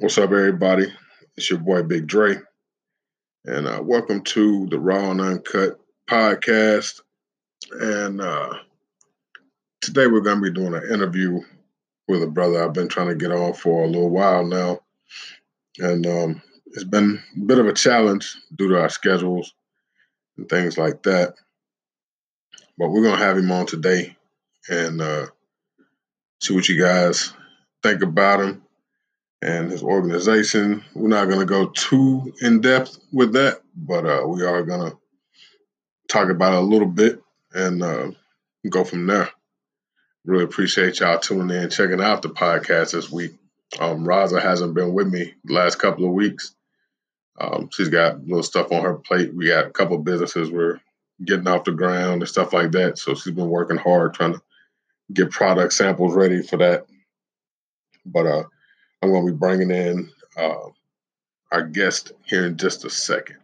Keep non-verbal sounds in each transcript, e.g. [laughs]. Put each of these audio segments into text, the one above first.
What's up, everybody? It's your boy Big Dre, and uh, welcome to the Raw and Uncut podcast. And uh, today we're going to be doing an interview with a brother I've been trying to get on for a little while now, and um, it's been a bit of a challenge due to our schedules and things like that. But we're going to have him on today and uh, see what you guys think about him and his organization. We're not going to go too in depth with that, but uh, we are going to talk about it a little bit and uh, go from there. Really appreciate y'all tuning in, checking out the podcast this week. Um, Raza hasn't been with me the last couple of weeks. Um, she's got a little stuff on her plate. We got a couple businesses we're getting off the ground and stuff like that. So she's been working hard trying to get product samples ready for that. But uh, I'm going to be bringing in uh, our guest here in just a second.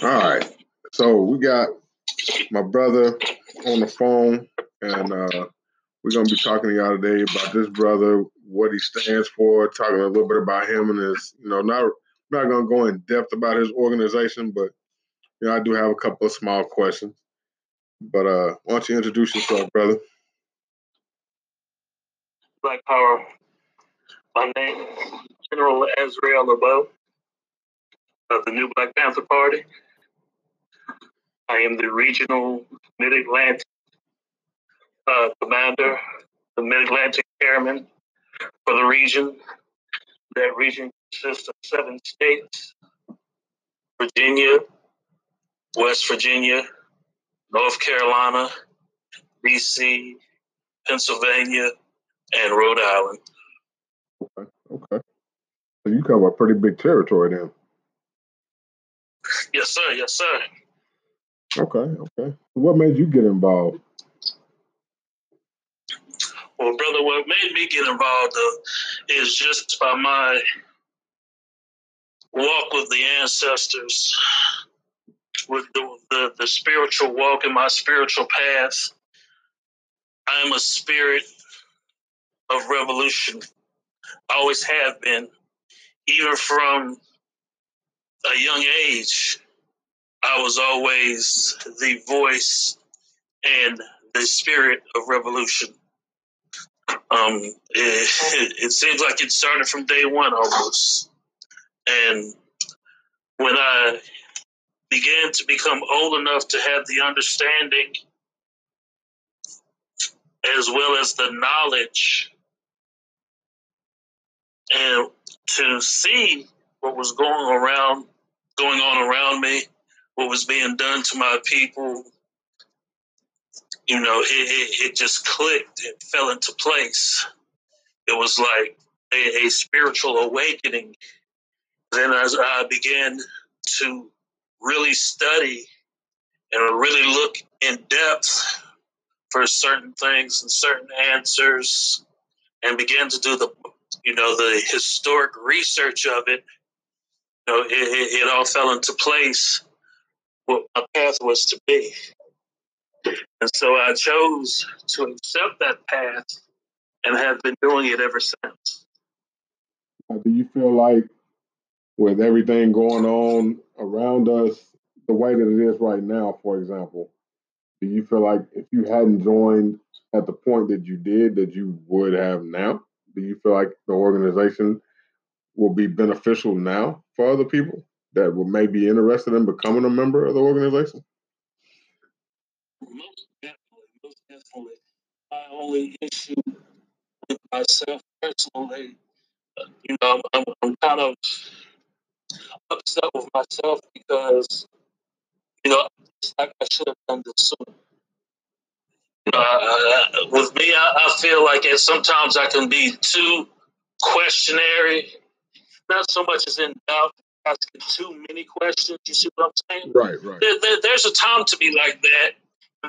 All right. So we got my brother on the phone, and uh, we're going to be talking to y'all today about this brother, what he stands for, talking a little bit about him and his, you know, not not going to go in depth about his organization, but you know, I do have a couple of small questions. But uh, why don't you introduce yourself, brother? Black Power. My name is General Azrael LeBeau of the New Black Panther Party. I am the regional Mid Atlantic uh, commander, the Mid Atlantic chairman for the region. That region consists of seven states Virginia, West Virginia, North Carolina, DC, Pennsylvania, and Rhode Island. Okay. Okay. So you cover a pretty big territory then. Yes, sir. Yes, sir. Okay. Okay. What made you get involved? Well, brother, what made me get involved is just by my walk with the ancestors, with the, the, the spiritual walk in my spiritual path. I am a spirit of revolution. I always have been, even from a young age. I was always the voice and the spirit of revolution. Um, it, [laughs] it, seems like it started from day one almost. And when I began to become old enough to have the understanding as well as the knowledge and to see what was going around going on around me, what was being done to my people, you know, it, it, it just clicked. It fell into place. It was like a, a spiritual awakening. Then as I began to really study and really look in depth for certain things and certain answers and began to do the you know the historic research of it you know it, it, it all fell into place what my path was to be and so I chose to accept that path and have been doing it ever since. Uh, do you feel like, with everything going on around us, the way that it is right now, for example, do you feel like if you hadn't joined at the point that you did, that you would have now? Do you feel like the organization will be beneficial now for other people that may be interested in becoming a member of the organization? Most definitely, most definitely. My only issue with myself personally, uh, you know, I'm, I'm kind of upset with myself because, you know, it's like I should have done this sooner. You know, I, I, with me, I, I feel like sometimes I can be too questionary, not so much as in doubt, asking too many questions. You see what I'm saying? Right, right. There, there, there's a time to be like that.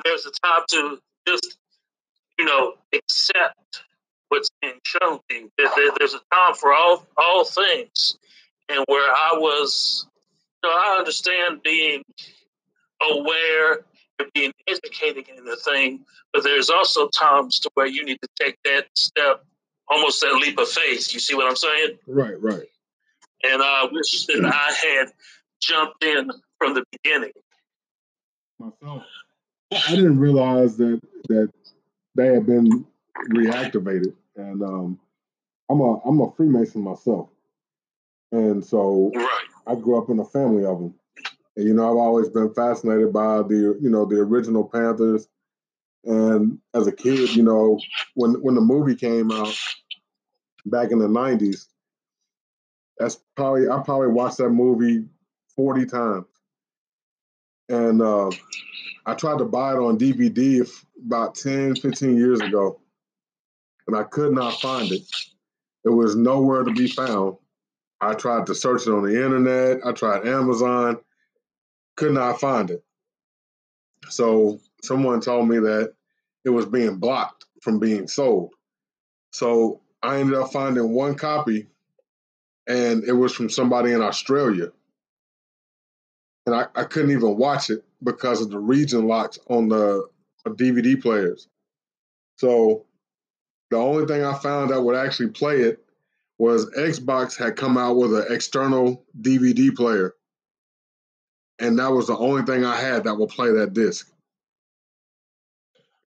There's a time to just, you know, accept what's being shown to you. There's a time for all all things, and where I was, you know, I understand being aware and being educated in the thing, but there's also times to where you need to take that step, almost that leap of faith. You see what I'm saying? Right, right. And I wish that I had jumped in from the beginning. Myself, I didn't realize that that they had been reactivated, and um, I'm a I'm a Freemason myself, and so right. I grew up in a family of them. And you know, I've always been fascinated by the you know the original Panthers. And as a kid, you know, when when the movie came out back in the '90s, that's probably I probably watched that movie 40 times. And uh, I tried to buy it on DVD about 10, 15 years ago, and I could not find it. It was nowhere to be found. I tried to search it on the internet. I tried Amazon could not find it. So someone told me that it was being blocked from being sold. So I ended up finding one copy, and it was from somebody in Australia. And I, I couldn't even watch it because of the region locks on the DVD players. So the only thing I found that would actually play it was Xbox had come out with an external DVD player and that was the only thing I had that would play that disc.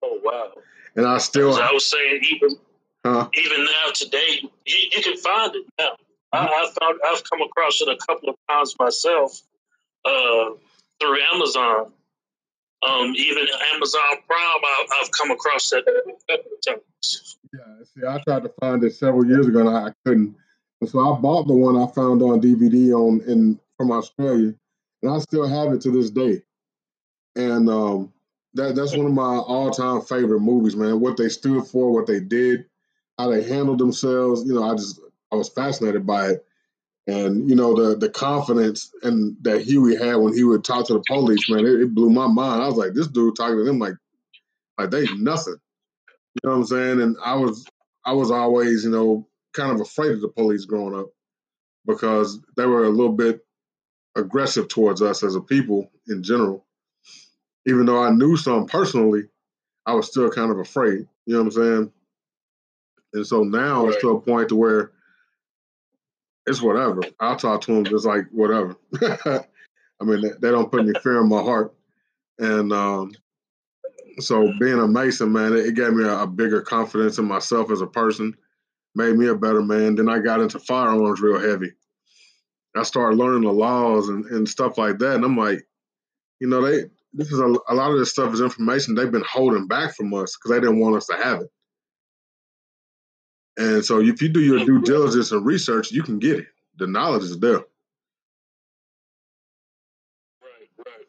Oh wow! And I still, I was saying, even huh? even now today, you, you can find it now. I, mm-hmm. I found I've come across it a couple of times myself uh, through Amazon. Um, even Amazon Prime, I, have come across that. Yeah, see, I tried to find it several years ago and I couldn't. And so I bought the one I found on DVD on in from Australia and I still have it to this day. And um, that that's one of my all time favorite movies, man. What they stood for, what they did, how they handled themselves. You know, I just I was fascinated by it, and you know the the confidence and that Huey had when he would talk to the police, man. It, it blew my mind. I was like, this dude talking to them like like they nothing. You know what I'm saying? And I was I was always you know kind of afraid of the police growing up because they were a little bit aggressive towards us as a people in general. Even though I knew some personally, I was still kind of afraid. You know what I'm saying? And so now right. it's to a point to where it's whatever. I'll talk to them just like whatever. [laughs] I mean, they, they, don't put any fear in my heart. And um, so being a Mason, man, it, it gave me a, a, bigger confidence in myself as a person, made me a better man. Then I got into firearms real heavy. I started learning the laws and, and stuff like that. And I'm like, you know, they this is a, a lot of this stuff is information they've been holding back from us because they didn't want us to have it. And so if you do your due [laughs] diligence and research, you can get it. The knowledge is there. Right, right.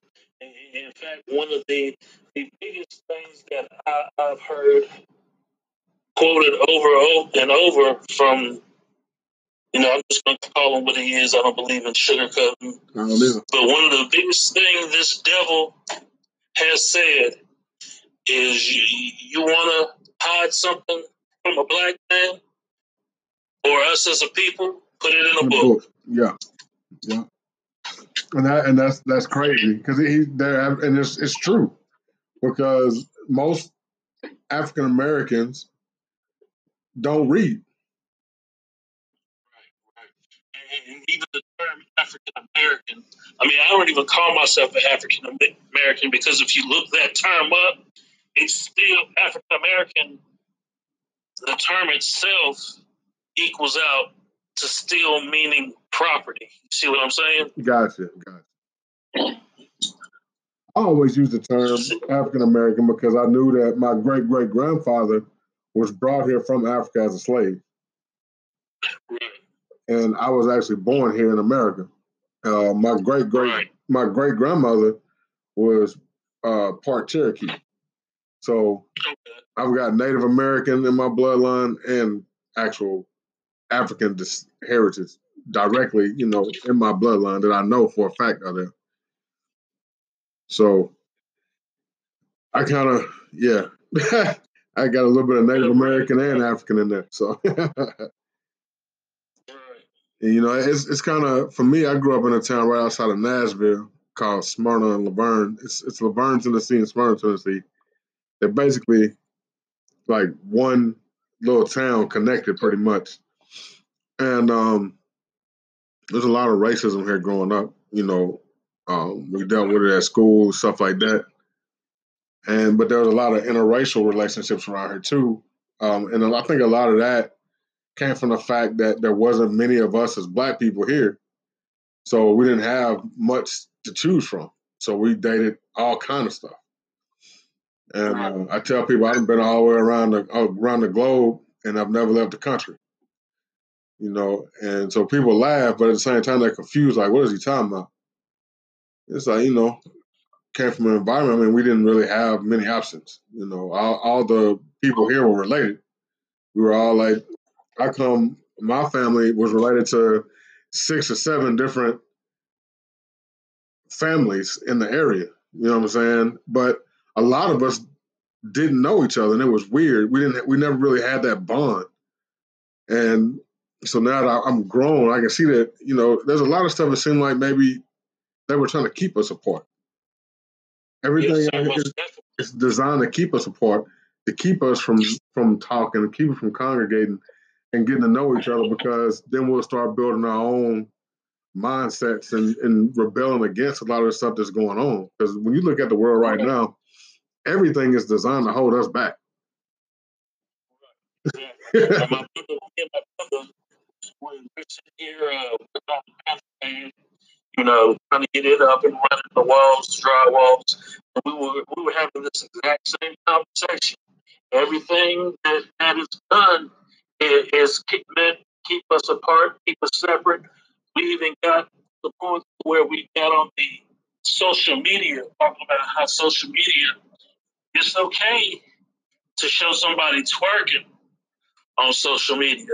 in fact, one of the, the biggest things that I, I've heard quoted over and over from you know, I'm just going to call him what he is. I don't believe in sugarcoating. I don't either. But one of the biggest things this devil has said is you, you want to hide something from a black man or us as a people, put it in a book. book. Yeah, yeah, and that and that's that's crazy because he there and it's it's true because most African Americans don't read. Right, right. And even the term African American. I mean, I don't even call myself an African American because if you look that term up, it's still African American. The term itself equals out to still meaning property. You see what I'm saying? Gotcha, gotcha. I always use the term African American because I knew that my great great grandfather was brought here from Africa as a slave. Right and I was actually born here in America. Uh, my great great my great grandmother was uh, part Cherokee, so I've got Native American in my bloodline and actual African dis- heritage directly, you know, in my bloodline that I know for a fact are there. So I kind of yeah. [laughs] I got a little bit of Native American and African in there. So, [laughs] you know, it's it's kind of for me. I grew up in a town right outside of Nashville called Smyrna and La Vergne. It's it's La Vergne, Tennessee, and Smyrna, Tennessee. They're basically like one little town connected, pretty much. And um, there's a lot of racism here growing up. You know, um, we dealt with it at school, stuff like that. And but there was a lot of interracial relationships around here too. Um, and I think a lot of that came from the fact that there wasn't many of us as black people here. So we didn't have much to choose from. So we dated all kind of stuff. And uh, I tell people I've been all the way around the around the globe, and I've never left the country. You know, and so people laugh, but at the same time they're confused. Like, what is he talking about? It's like you know, came from an environment. I mean, we didn't really have many options. You know, all, all the people here were related. We were all like, I come. My family was related to six or seven different families in the area. You know what I'm saying? But a lot of us didn't know each other, and it was weird. We didn't. We never really had that bond. And so now that I'm grown, I can see that you know there's a lot of stuff that seemed like maybe they were trying to keep us apart. Everything is, is, designed to keep us apart, to keep us from from talking, to keep us from congregating and getting to know each other. Because then we'll start building our own mindsets and, and rebelling against a lot of the stuff that's going on. Because when you look at the world right now, everything is designed to hold us back. Uh, you know, trying to get it up and running the walls, dry walls, and we were we were having this exact same conversation. Everything that, that is done is, is keep, meant keep us apart, keep us separate. We even got the point where we got on the social media, talking about how social media it's okay to show somebody twerking on social media.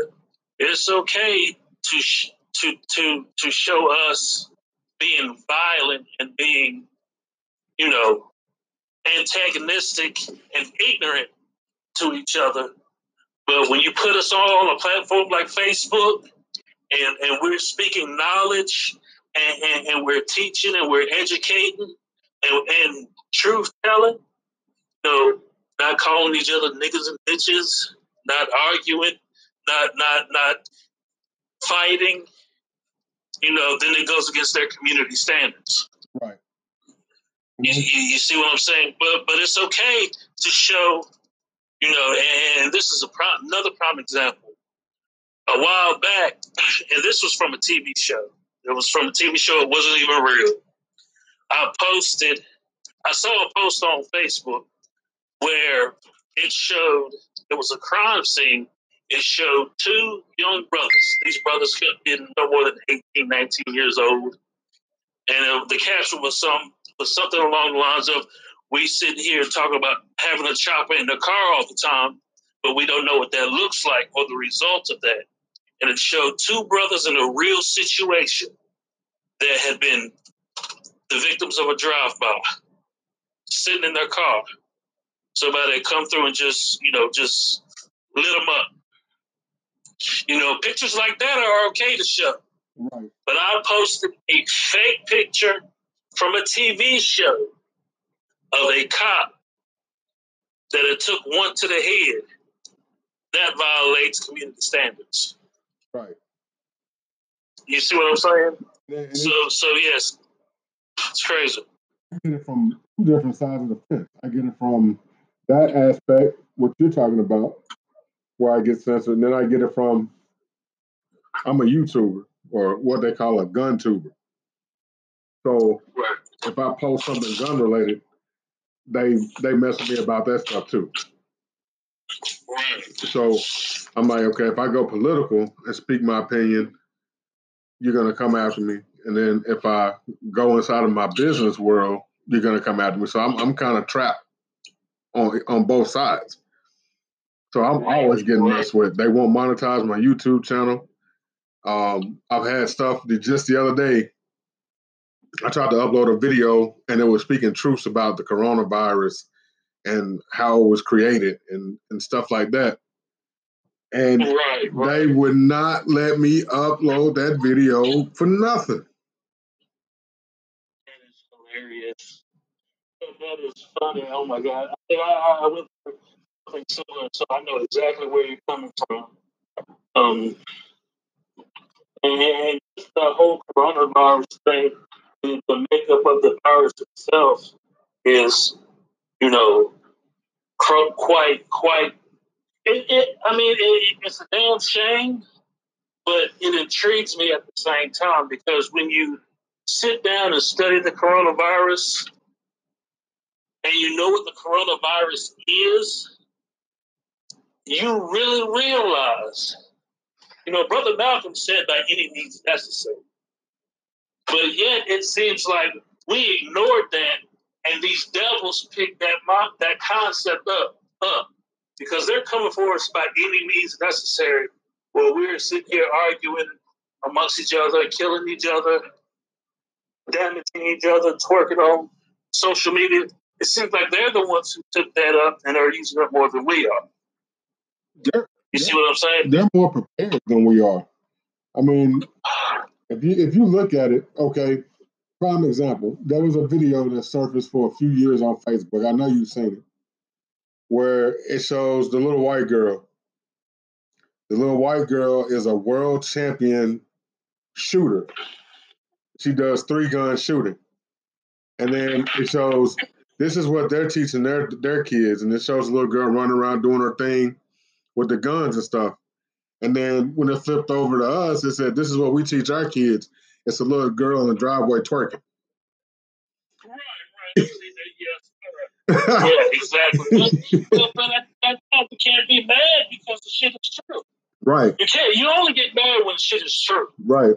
It's okay to sh- to to to show us being violent and being, you know, antagonistic and ignorant to each other. But when you put us all on a platform like Facebook and, and we're speaking knowledge and, and, and we're teaching and we're educating and, and truth telling, know, not calling each other niggas and bitches, not arguing, not not not fighting. You know, then it goes against their community standards. Right. You, you, see what I'm saying? But but it's okay to show, you know, and this is a pro- another prime example. A while back, [clears throat] and this was from a TV show. It was from a TV show. It wasn't even real. I posted. I saw a post on Facebook where it showed it was a crime scene. It showed two young brothers. These brothers could been no more than 18, 19 years old. And uh, the caption was some was something along the lines of, "We sit here and talk about having a chopper in the car all the time, but we don't know what that looks like or the results of that." And it showed two brothers in a real situation that had been the victims of a drive-by, sitting in their car, somebody come through and just, you know, just lit them up. You know, pictures like that are okay to show. Right. But I posted a fake picture from a TV show of a cop that it took one to the head. That violates community standards. Right. You see what I'm saying? Yeah, so, so yes, it's crazy. I get it from two different sides of the fence. I get it from that aspect, what you're talking about, where I get censored, and then I get it from I'm a YouTuber or what they call a gun tuber. So if I post something gun related, they they mess with me about that stuff too. So I'm like, okay, if I go political and speak my opinion, you're gonna come after me. And then if I go inside of my business world, you're gonna come after me. So I'm I'm kind of trapped on on both sides. So I'm always getting messed with. They won't monetize my YouTube channel. Um, I've had stuff that just the other day. I tried to upload a video and it was speaking truths about the coronavirus and how it was created and, and stuff like that. And right, right. they would not let me upload that video for nothing. That is hilarious. That is funny. Oh my god! I, I, I went through something similar, so I know exactly where you're coming from. Um, and the whole coronavirus thing, the makeup of the virus itself is, you know, quite, quite. It, it I mean, it, it's a damn shame, but it intrigues me at the same time because when you sit down and study the coronavirus, and you know what the coronavirus is, you really realize you know, Brother Malcolm said by any means necessary. But yet it seems like we ignored that and these devils picked that that concept up up because they're coming for us by any means necessary. While we're sitting here arguing amongst each other, killing each other, damaging each other, twerking on social media. It seems like they're the ones who took that up and are using it more than we are. They're, you see what I'm saying? They're more prepared than we are. I mean, if you if you look at it, okay, prime example, there was a video that surfaced for a few years on Facebook. I know you've seen it, where it shows the little white girl. The little white girl is a world champion shooter. She does three gun shooting. And then it shows this is what they're teaching their their kids, and it shows a little girl running around doing her thing with the guns and stuff. And then when it flipped over to us, it said, "This is what we teach our kids." It's a little girl in the driveway twerking. Right, right. yeah, exactly. but, but, at that time, you can't be mad because the shit is true. Right. You can't. You only get mad when shit is true. Right.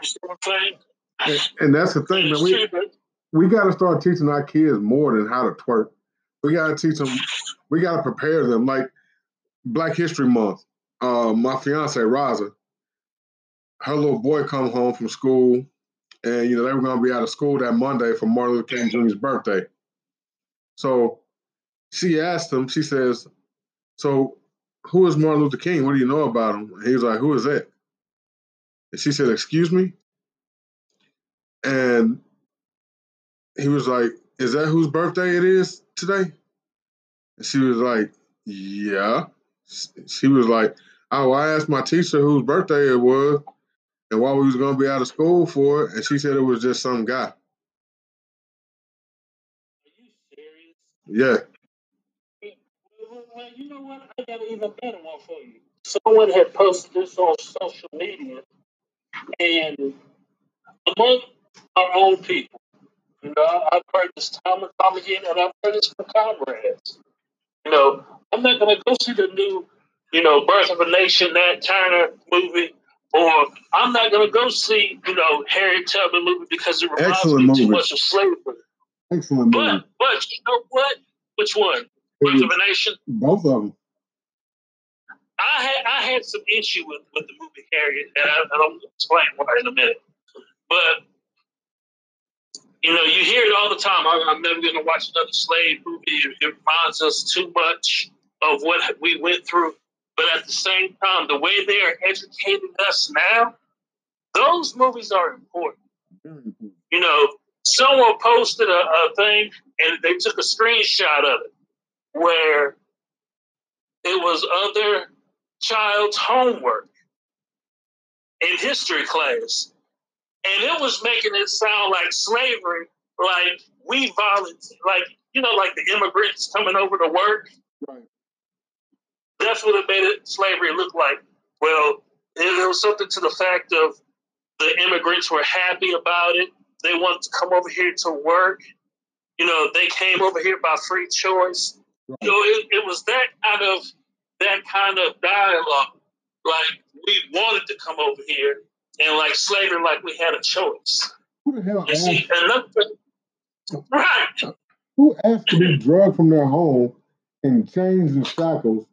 You see what I'm saying? And, and that's the thing, man. We, we got to start teaching our kids more than how to twerk. We got to teach them. We got to prepare them. Like Black History Month, uh, my fiance Raza, her little boy come home from school, and you know they were to be out of school that Monday for Martin Luther King Jr.'s birthday. So she asked him. She says, "So who is Martin Luther King? What do you know about him?" And he was like, "Who is that?" And she said, "Excuse me." And he was like, "Is that whose birthday it is today?" And she was like, "Yeah." she was like, "Oh, I asked my teacher whose birthday it was, and why we was gonna be out of school for it, and she said it was just some guy." Are you serious? Yeah. Well, you know what? I got an even better one for you. Someone had posted this on social media, and among our own people, you know, I've heard this time and time again, and I've heard this from comrades. You know, I'm not going to go see the new, you know, Birth of a Nation, Nat Turner movie, or I'm not going to go see, you know, Harry Tubman movie because it reminds Excellent me movie. too much of slavery. Excellent but, movie. But you know what? Which one? Birth of a Nation? Both of them. I had I had some issue with, with the movie Harriet, and I, I don't explain why in a minute. But you know, you hear it all the time. I, am never going to watch another slave movie. It, it reminds us too much of what we went through. But at the same time, the way they are educating us now, those movies are important. Mm-hmm. You know, someone posted a, a thing and they took a screenshot of it where it was other child's homework in history class. And it was making it sound like slavery, like we volunteer, like, you know, like the immigrants coming over to work. Right. That's what it made it, slavery look like. Well, it, was something to the fact of the immigrants were happy about it. They wanted to come over here to work. You know, they came over here by free choice. Right. You know, it, it was that kind of that kind of dialogue. Like we wanted to come over here, and like slavery, like we had a choice. Who the hell you asked? See, right. Who asked to be drugged from their home and chains and shackles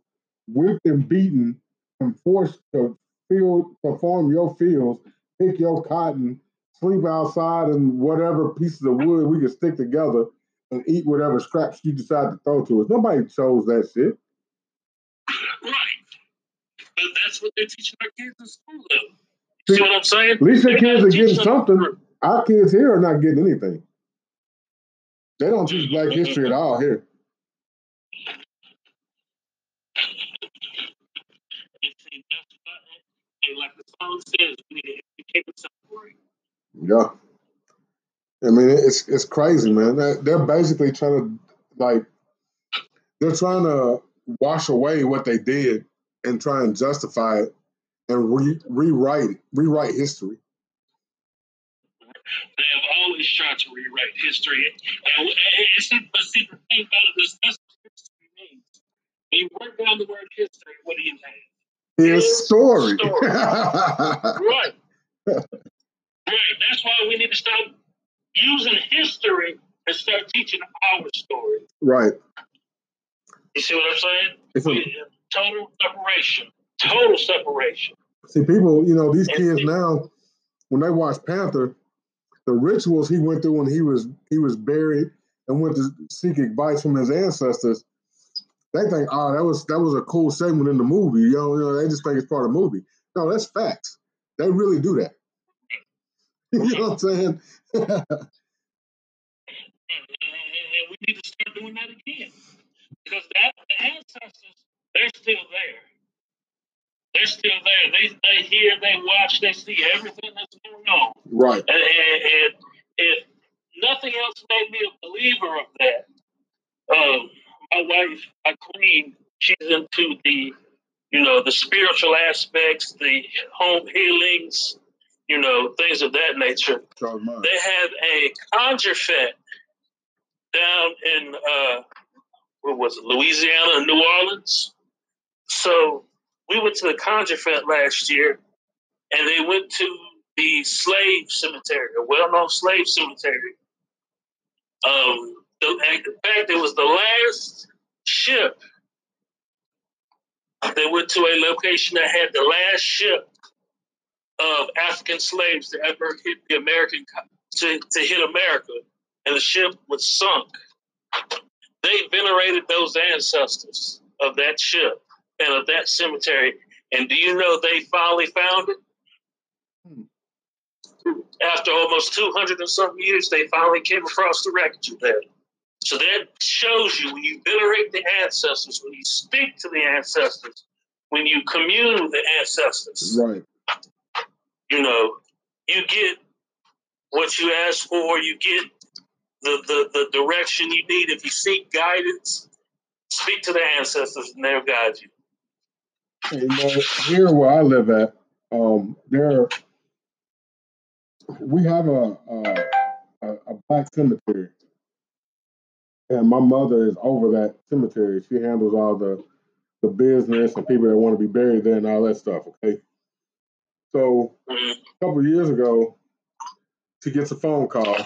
whipped and beaten and forced to field perform your fields, pick your cotton, sleep outside and whatever pieces of wood we could stick together and eat whatever scraps you decide to throw to us. Nobody chose that shit. Right. But that's what they're teaching our kids in school, though. See, See what I'm saying? At least their kids are getting something. Our kids here are not getting anything. They don't teach black history at all here. like the song says, we need to educate Yeah. I mean, it's it's crazy, man. They're basically trying to like they're trying to wash away what they did and try and justify it and re- rewrite rewrite history. They have always tried to rewrite history, and, it's but see the thing about it is that's what history means. When you work down the word history, what do you have? His, story. story. [laughs] right. Right. That's why we need to stop using history and start teaching our story. Right. You see what I'm saying? It's a, total separation. Total separation. See, people, you know, these kids now, when they watch Panther, the rituals he went through when he was he was buried and went to seek advice from his ancestors, they think, oh, that was that was a cool segment in the movie. You know, you know they just think it's part of the movie. No, that's facts. They really do that. [laughs] you know what I'm saying? [laughs] and we need to start doing that again. Because that the ancestors, they're still there. They're still there. They they hear, they watch, they see everything that's going on. Right. And, and, and if nothing else made me a believer of that, um, my wife, my queen, she's into the, you know, the spiritual aspects, the home healings, you know, things of that nature. They have a conjure fete down in uh, what was it, Louisiana, New Orleans. So we went to the conjure fete last year, and they went to the slave cemetery, a well-known slave cemetery. Um, the, in fact, it was the last ship. They went to a location that had the last ship of African slaves to ever hit the American to, to hit America, and the ship was sunk. They venerated those ancestors of that ship of that cemetery. And do you know they finally found it? Hmm. After almost 200 and something years, they finally came across the wreckage of that. So that shows you when you venerate the ancestors, when you speak to the ancestors, when you commune with the ancestors. Right you know, you get what you ask for, you get the, the, the direction you need. If you seek guidance, speak to the ancestors and they'll guide you. You know, here where I live at, um, there we have a, a, a black cemetery, and my mother is over that cemetery. She handles all the the business and people that want to be buried there and all that stuff. Okay, so a couple years ago, she gets a phone call,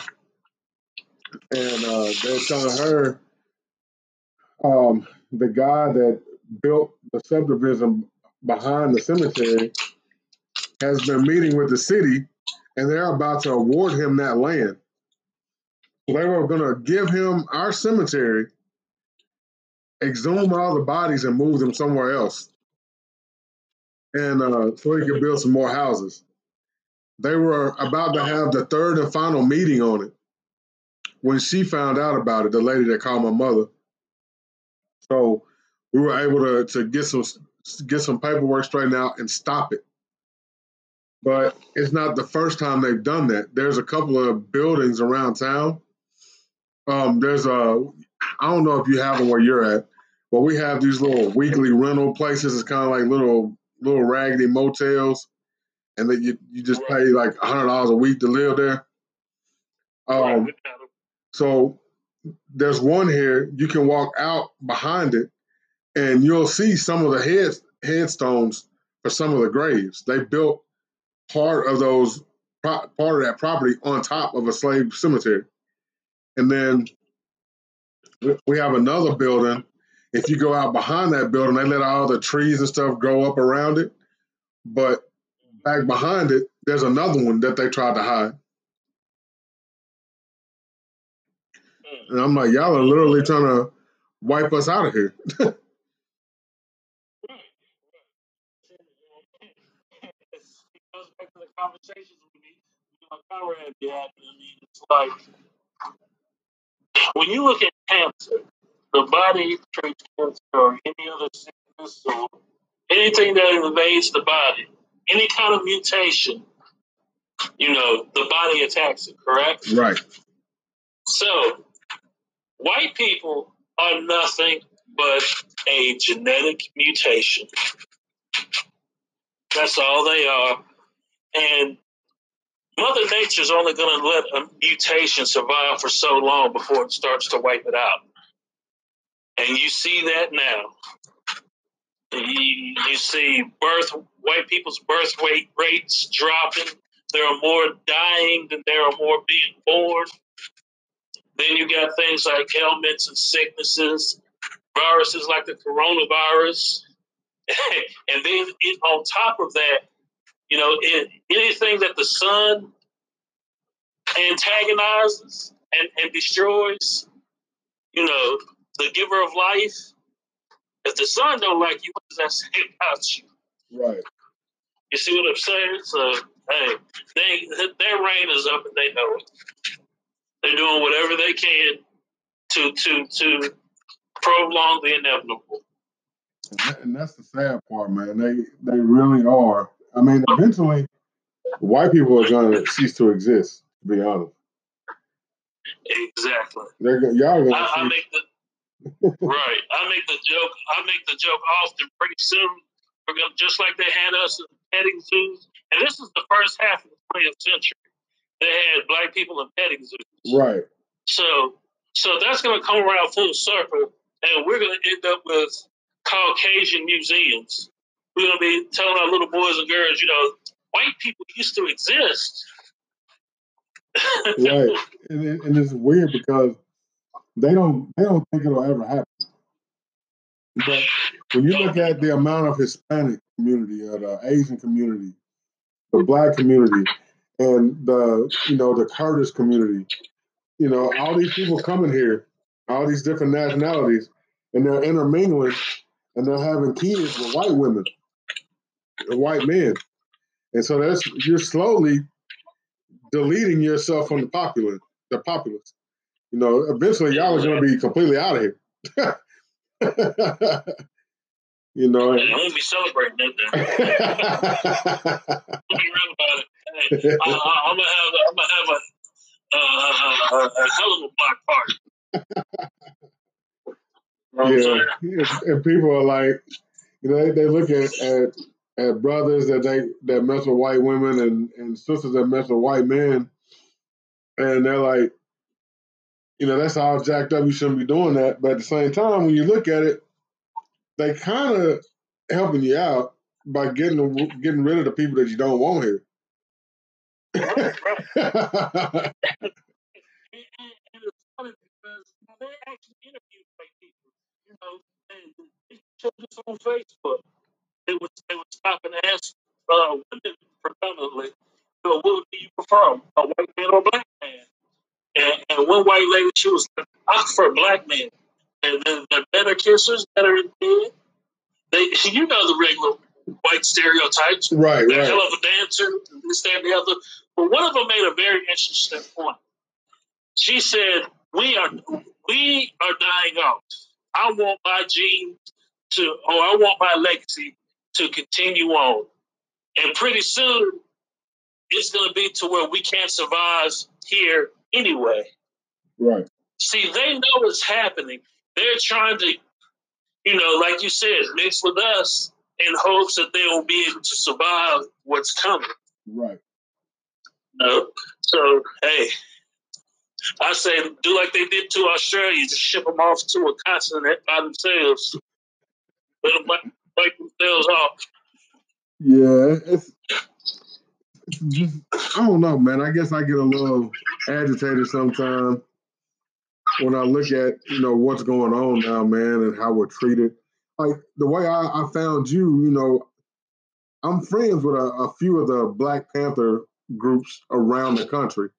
and uh, they're telling her um, the guy that built the subdivision behind the cemetery has been meeting with the city, and they're about to award him that land. They were going to give him our cemetery, exhume all the bodies, and move them somewhere else and uh, so he could build some more houses. They were about to have the third and final meeting on it when she found out about it. The lady that called my mother. So we were able to to get some get some paperwork straightened out and stop it. But it's not the first time they've done that. There's a couple of buildings around town. Um, there's a I don't know if you have them where you're at, but we have these little weekly rental places. It's kind of like little little raggedy motels, and that you you just pay like a hundred dollars a week to live there. Um, so there's one here. You can walk out behind it, and you'll see some of the head headstones for some of the graves. They built part of those part of that property on top of a slave cemetery, and then we have another building if you go out behind that building, they let all the trees and stuff grow up around it. But back behind it, there's another one that they tried to hide. Hmm. And I'm like, y'all are literally trying to wipe us out of here. [laughs] conversations with me, you know, Conrad be having. I mean, it's like when you look at cancer, the body treats cancer or any other sickness or anything that invades the body, any kind of mutation, you know, the body attacks it, correct? Right. So, white people are nothing but a genetic mutation. That's all they are. And Mother Nature's only going to let a mutation survive for so long before it starts to wipe it out. And you see that now. You, you see birth white people's birth rate rates dropping. There are more dying than there are more being born. Then you got things like ailments and sicknesses, viruses like the coronavirus. [laughs] and then on top of that, you know, it, anything that the sun antagonizes and, and destroys, you know, the giver of life, if the sun don't like you, what does that say [laughs] about you? Right. You see what I'm saying? So, hey, they their reign is up and they know it. They're doing whatever they can to to to prolong the inevitable. And that's the sad part, man. They they really are. I mean, eventually, white people are going to cease to exist. To be honest. Exactly. They're y'all gonna. I, I make the right. I make the joke. I make the joke often. Pretty soon, we're gonna just like they had us in petting zoos, and this is the first half of the 20th century. They had black people in petting zoos. Right. So, so that's gonna come around full circle, and we're gonna end up with Caucasian museums. We're gonna be telling our little boys and girls, you know, white people used to exist. right, and, and it's weird because they don't they don't think it'll ever happen. But when you look at the amount of Hispanic community, or the Asian community, the Black community, and the you know the Kurdish community, you know all these people coming here, all these different nationalities, and they're intermingling, and they're having kids with white women, white men, and so that's you're slowly deleting yourself from the popular, the populace. You know, eventually y'all are going to be completely out of here. [laughs] you know, I won't be celebrating that. Then. [laughs] be real about it. Hey, I, am gonna have, I'm gonna have a, uh, a, a hell of a black party. yeah, and people are like, you know, they, they look at, at at brothers that they that mess with white women and, and sisters that mess with white men, and they're like, you know, that's all jacked up. You shouldn't be doing that. But at the same time, when you look at it, they kind of helping you out by getting getting rid of the people that you don't want here. [laughs] they actually interviewed white people, you know, and they showed this on Facebook they would they would stop and ask uh, women predominantly, know, what do you prefer, a white man or a black man? And, and one white lady, she was like, I prefer black men. And then they're better kissers, better in bed. They, [laughs] you know, the regular white stereotypes. Right, they're right. hell of a dancer, this, that, and the other. But one of them made a very interesting point. She said, "We are we are dying out. I want my genes to, or I want my legacy to continue on. And pretty soon, it's going to be to where we can't survive here anyway. Right. See, they know what's happening. They're trying to, you know, like you said, mix with us in hopes that they will be able to survive what's coming. Right. No. So, hey, I say do like they did to Australia, just ship them off to a continent by themselves. Let them themselves off. Yeah, it's, it's just I don't know, man. I guess I get a little agitated sometimes when I look at you know what's going on now, man, and how we're treated. Like the way I, I found you, you know, I'm friends with a, a few of the Black Panther groups around the country,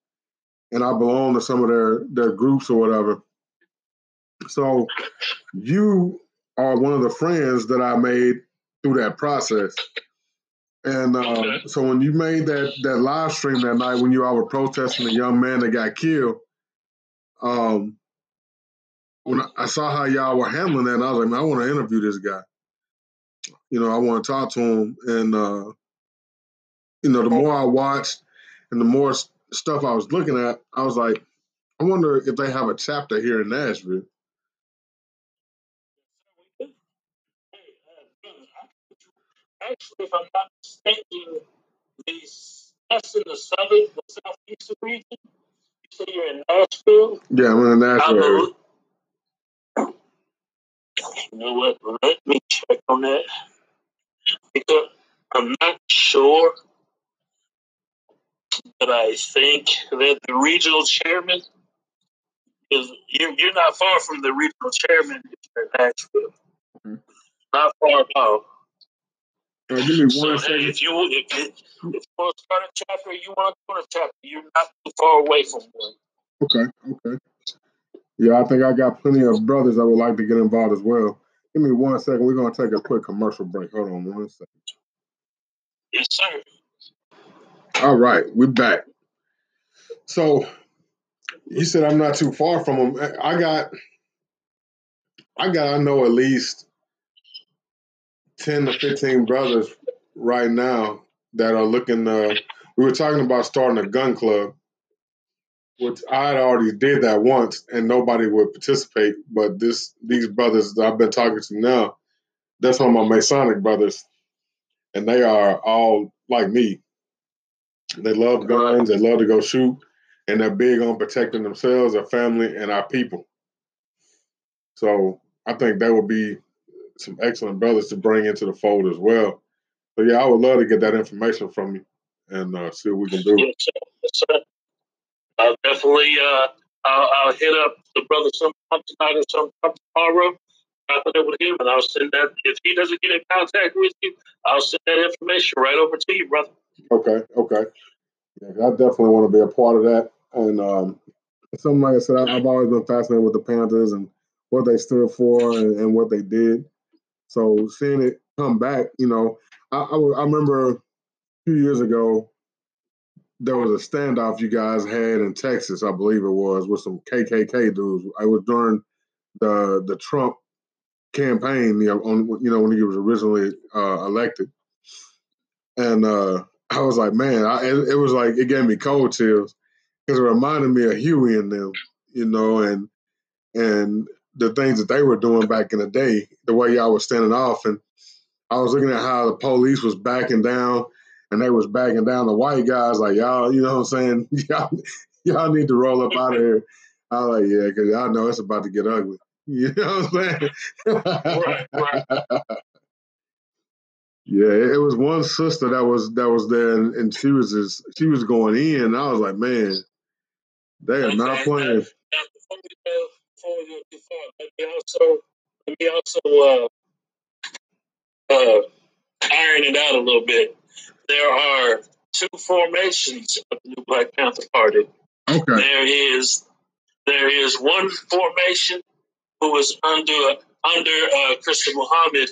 and I belong to some of their their groups or whatever. So you are one of the friends that I made through that process. And uh, okay. so when you made that that live stream that night when you all were protesting the young man that got killed, um, when I saw how y'all were handling that, I was like, man, I want to interview this guy. You know, I want to talk to him. And uh, you know, the more I watched and the more stuff I was looking at, I was like, I wonder if they have a chapter here in Nashville. Actually, if I'm not mistaken, these that's in the southern, the southeastern region. You say you're in Nashville. Yeah, I'm in Nashville. You know what? Let me check on that because I'm not sure but I think that the regional chairman is you're, you're not far from the regional chairman in Nashville. Mm-hmm. Not far at all. Right, give me so, one second. If you if, if you want to start a chapter, you want to start a chapter. You're not too far away from one. Okay, okay. Yeah, I think I got plenty of brothers that would like to get involved as well. Give me one second. We're gonna take a quick commercial break. Hold on one second. Yes, sir. All right, we're back. So you said I'm not too far from him. I got, I got, I know at least ten to fifteen brothers right now that are looking. Uh, we were talking about starting a gun club, which I had already did that once, and nobody would participate. But this, these brothers that I've been talking to now, that's one of my Masonic brothers, and they are all like me they love guns. They love to go shoot, and they're big on protecting themselves, their family, and our people. So I think that would be some excellent brothers to bring into the fold as well. So yeah, I would love to get that information from you and uh, see what we can do. Yes, sir. Yes, sir. I'll definitely. Uh, I'll, I'll, hit up the brother sometime tonight or sometime tomorrow. I'll put it with him, and I'll send that. If he doesn't get in contact with you, I'll send that information right over to you, brother. Okay, okay. Yeah, I definitely want to be a part of that. And um, something like I said, I, have always been fascinated with the Panthers and what they stood for and, and, what they did. So seeing it come back, you know, I, I, I remember a few years ago there was a standoff you guys had in Texas, I believe it was, with some KKK dudes. I was during the the Trump campaign, you know, on you know when he was originally uh, elected, and uh, [laughs] I was like, man, I, it, it, was like it gave me cold chills because it reminded me of Huey and them, you know, and and the things that they were doing back in the day, the way y'all was standing off, and I was looking at how the police was backing down, and they was backing down the white guys, like y'all, you know what I'm saying? [laughs] y'all, y'all need to roll up out of here. I was like, yeah, because y'all know it's about to get ugly. [laughs] You know what I'm saying? right, right. [laughs] Yeah, it was one sister that was that was there, and, and she was just she was going in. I was like, man, they are not playing. Before we go too far, let me also let me also uh, uh, iron it out a little bit. There are two formations of the New Black Panther Party. Okay. There is there is one formation who was under under uh, Christian Muhammad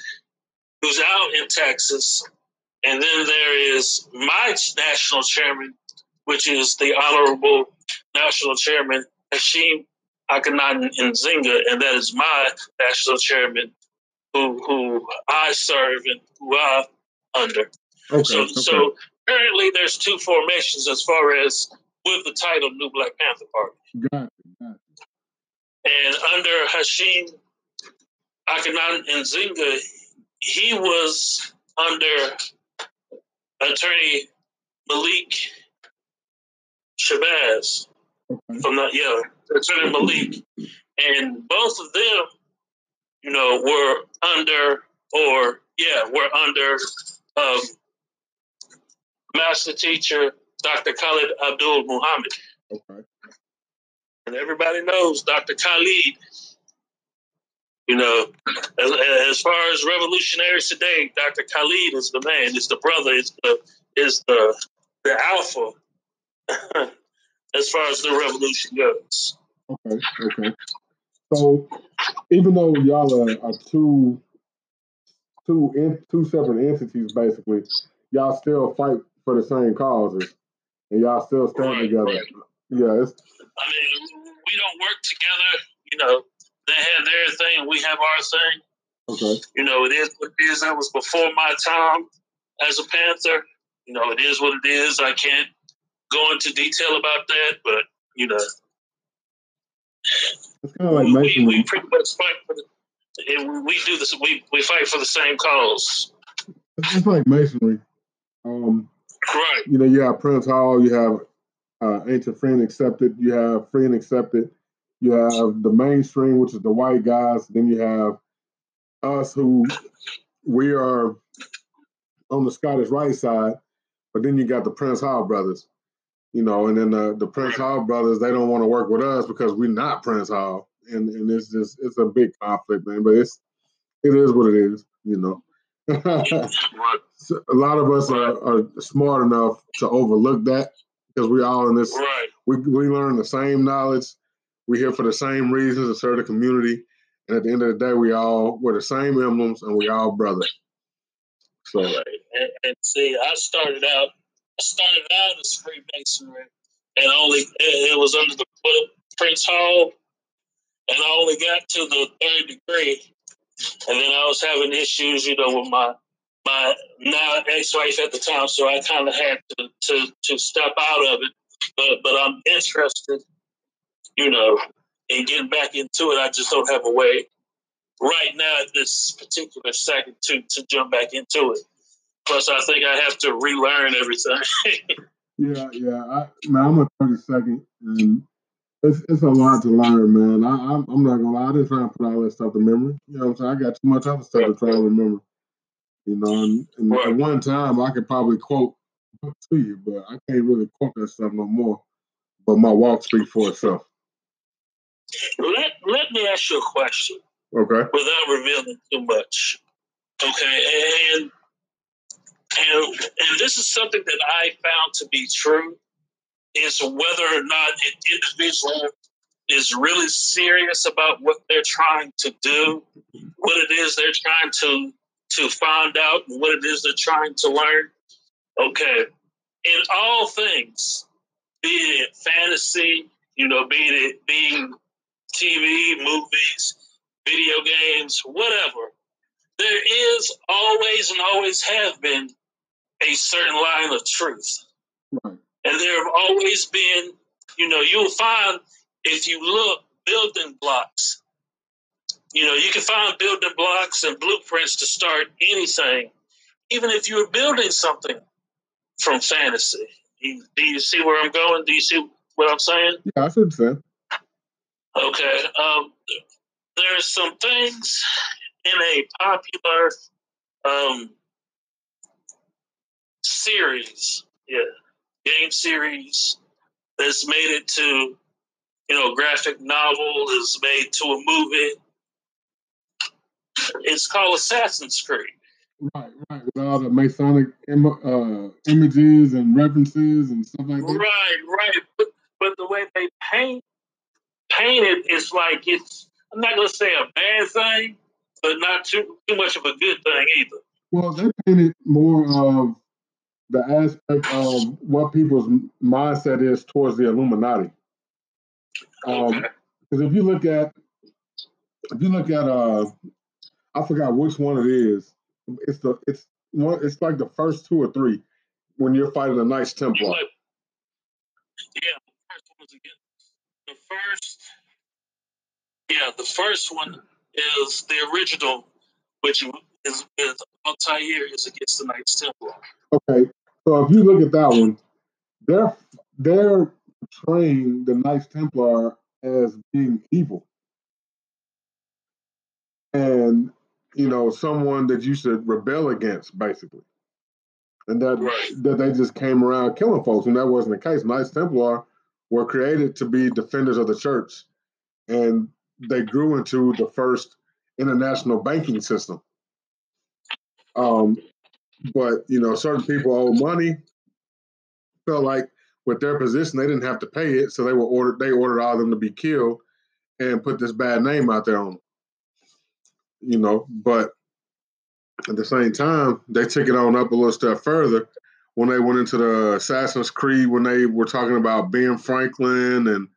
who's out in Texas. And then there is my national chairman, which is the Honorable National Chairman Hashim Akhenaten Nzinga, and that is my national chairman who who I serve and who I'm under. Okay, so, okay. so currently there's two formations as far as with the title New Black Panther Party. Got it, got it. And under Hashim Akhenaten Nzinga, he was under attorney Malik Shabazz okay. from the yeah, attorney Malik, and both of them, you know, were under or yeah, were under um, master teacher Dr. Khalid Abdul Muhammad. Okay. And everybody knows Dr. Khalid you know, as, as, far as revolutionaries today, Dr. Khalid is the man, is the brother, is the is the the alpha [laughs] as far as the revolution goes. Okay, okay. So even though y'all are, are two two in, two separate entities, basically, y'all still fight for the same causes, and y'all still stand right, together. Right. Yeah, it's. I mean, we don't work together. You know, they have their thing, we have our thing. Okay. You know, it is what it is. That was before my time as a Panther. You know, it is what it is. I can't go into detail about that, but you know, it's kind of like we, we, we pretty much fight for the. We do this. We we fight for the same cause. It's like masonry. Um, right. You know, you have Prince Hall. You have uh, Ancient Free and Accepted. You have Free and Accepted. You have the mainstream, which is the white guys. Then you have us, who we are on the Scottish Rite side. But then you got the Prince Hall brothers, you know, and then the, the Prince Hall brothers, they don't want to work with us because we're not Prince Hall. And and it's just it's a big conflict, man. But it's it is what it is, you know. [laughs] a lot of us are, are, smart enough to overlook that because we all in this. Right. We we learn the same knowledge. We're here for the same reasons to serve the community. And at the end of the day, we all wear the same emblems and we all brothers. So right. and, and, see, I started out I started out as Freemasonry and only it was under the Prince Hall and I only got to the third degree. And then I was having issues, you know, with my my now ex-wife at the time, so I kind of had to, to to step out of it. But but I'm interested you know, and getting back into it, I just don't have a way right now at this particular second to to jump back into it. Plus, I think I have to relearn everything. yeah, yeah. I, man, I'm a 30 second, and it's it's a lot to learn, man. I, I'm, I'm not gonna lie. I didn't try to put all that stuff to memory. You know what I'm saying? I got too much other stuff to try to remember. You know, and, and right. at one time I could probably quote to you, but I can't really quote that stuff no more. But my walk speaks for itself. Let let me ask you a question. Okay. Without revealing too much. Okay, and and and this is something that I found to be true is whether or not an individual is really serious about what they're trying to do, what it is they're trying to to find out, what it is they're trying to learn. Okay, in all things, be it fantasy, you know, be it being TV, movies, video games, whatever, there is always and always have been a certain line of truth. Right. And there have always been, you know, you'll find if you look building blocks, you know, you can find building blocks and blueprints to start anything, even if you're building something from fantasy. Do you see where I'm going? Do you see what I'm saying? Yeah, I should say. Okay. Um, there's some things in a popular um, series, yeah, game series that's made it to, you know, graphic novel is made to a movie. It's called Assassin's Creed. Right, right, with all the Masonic Im- uh, images and references and stuff like that. Right, right. But, but the way they paint painted it's like it's I'm not gonna say a bad thing, but not too too much of a good thing either. Well, they painted more of the aspect of what people's mindset is towards the Illuminati. Um, because if you look at if you look at uh I forgot which one it is. It's the it's one it's like the first two or three when you're fighting the Knights Templar. Like, yeah, the first one was again the first, yeah, the first one is the original, which is, is Altair is against the Knights Templar. Okay, so if you look at that one, they're they're portraying the Knights Templar as being evil, and you know someone that you should rebel against, basically, and that right. that they just came around killing folks, and that wasn't the case. Knights Templar were created to be defenders of the church, and they grew into the first international banking system. Um, but you know, certain people owe money. Felt like with their position, they didn't have to pay it, so they were ordered. They ordered all of them to be killed, and put this bad name out there on them. You know, but at the same time, they took it on up a little step further when they went into the Assassin's Creed when they were talking about Ben Franklin and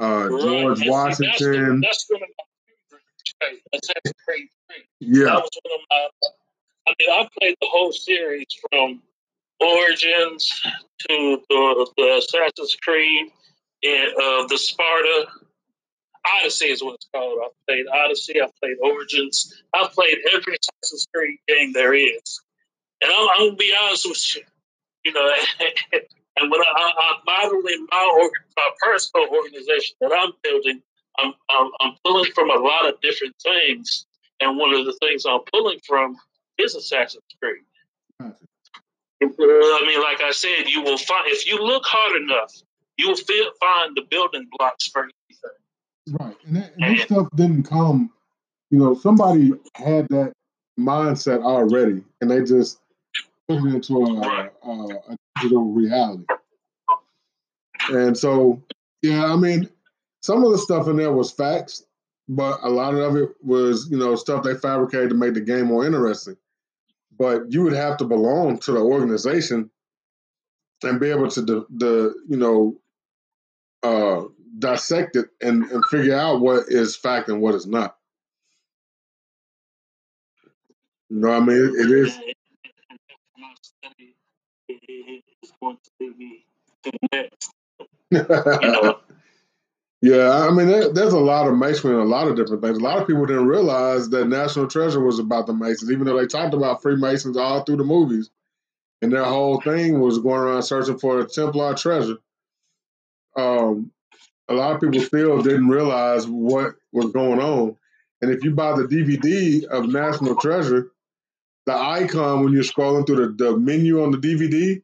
uh, right. George and Washington. That's, that's one of my Assassin's Creed. Yeah. That was one of my. I mean, I played the whole series from Origins to the, the Assassin's Creed and uh, the Sparta. Odyssey is what it's called. I played Odyssey. I played Origins. I played every Assassin's Creed game there is. And I'm, I'm gonna be honest with you. You know, [laughs] and when I, I, I in my, my personal organization that I'm building, I'm, I'm, I'm pulling from a lot of different things. And one of the things I'm pulling from is Assassin's Creed. Uh, I mean, like I said, you will find if you look hard enough, you will feel, find the building blocks for anything. Right, and, that, and this stuff didn't come. You know, somebody had that mindset already, and they just put it into a, a, a digital reality. And so, yeah, I mean, some of the stuff in there was facts, but a lot of it was, you know, stuff they fabricated to make the game more interesting but you would have to belong to the organization and be able to the, the you know uh, dissect it and, and figure out what is fact and what is not. You know, I mean, it, it is. [laughs] you know, yeah, I mean, there, there's a lot of Masonry and a lot of different things. A lot of people didn't realize that National Treasure was about the Masons, even though they talked about Freemasons all through the movies. And their whole thing was going around searching for the Templar treasure. Um, a lot of people still didn't realize what was going on. And if you buy the DVD of National Treasure, the icon when you're scrolling through the, the menu on the DVD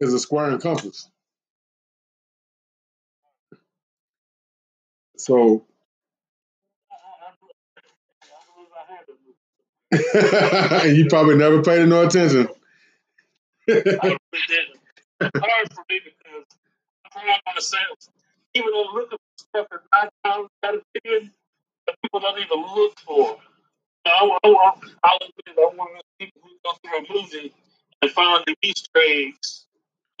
is a square and compass. So you probably never paid no attention. I really didn't. Hard for me because I pride myself. Even though look for stuff that I found got opinion that people don't even look for. I, I, I, I, one of those people who go through a movie and find the Easter eggs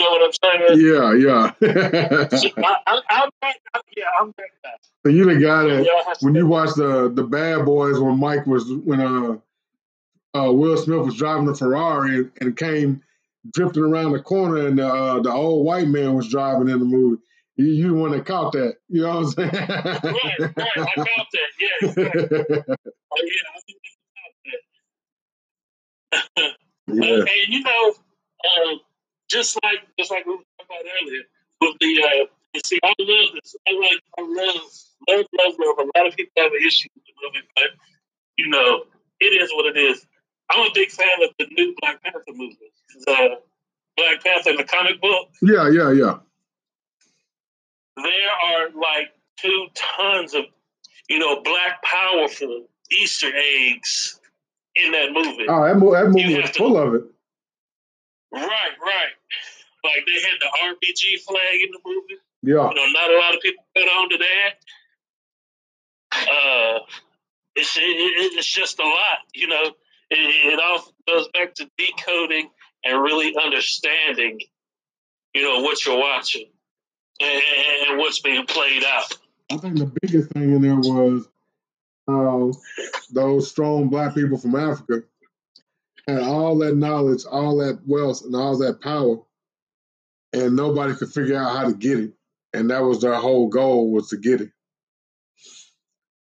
know what I'm saying? Yeah, yeah. [laughs] I, am back. Yeah, I'm back. So you the guy that yeah, when you watch the the Bad Boys when Mike was when uh uh Will Smith was driving the Ferrari and, and came drifting around the corner and uh, the old white man was driving in the movie. You, you the one that caught that. You know what I'm saying? right, right. I caught that. Yeah. Right. [laughs] oh yeah, I think I caught that. [laughs] yeah. And, and you know. Uh, just like just like we were talking about earlier with the uh, you see, I love this. I like I love love love love. A lot of people have an issue with the movie, but you know, it is what it is. I'm a big fan of the new Black Panther movie. The Black Panther in the comic book. Yeah, yeah, yeah. There are like two tons of, you know, black powerful Easter eggs in that movie. Oh, that, that movie was full of it. Right, right. Like they had the RBG flag in the movie. Yeah. You know, not a lot of people got on to that. Uh, it's it, it's just a lot. You know, it, it all goes back to decoding and really understanding. You know what you're watching and, and what's being played out. I think the biggest thing in there was uh, those strong black people from Africa had all that knowledge, all that wealth, and all that power, and nobody could figure out how to get it. And that was their whole goal was to get it.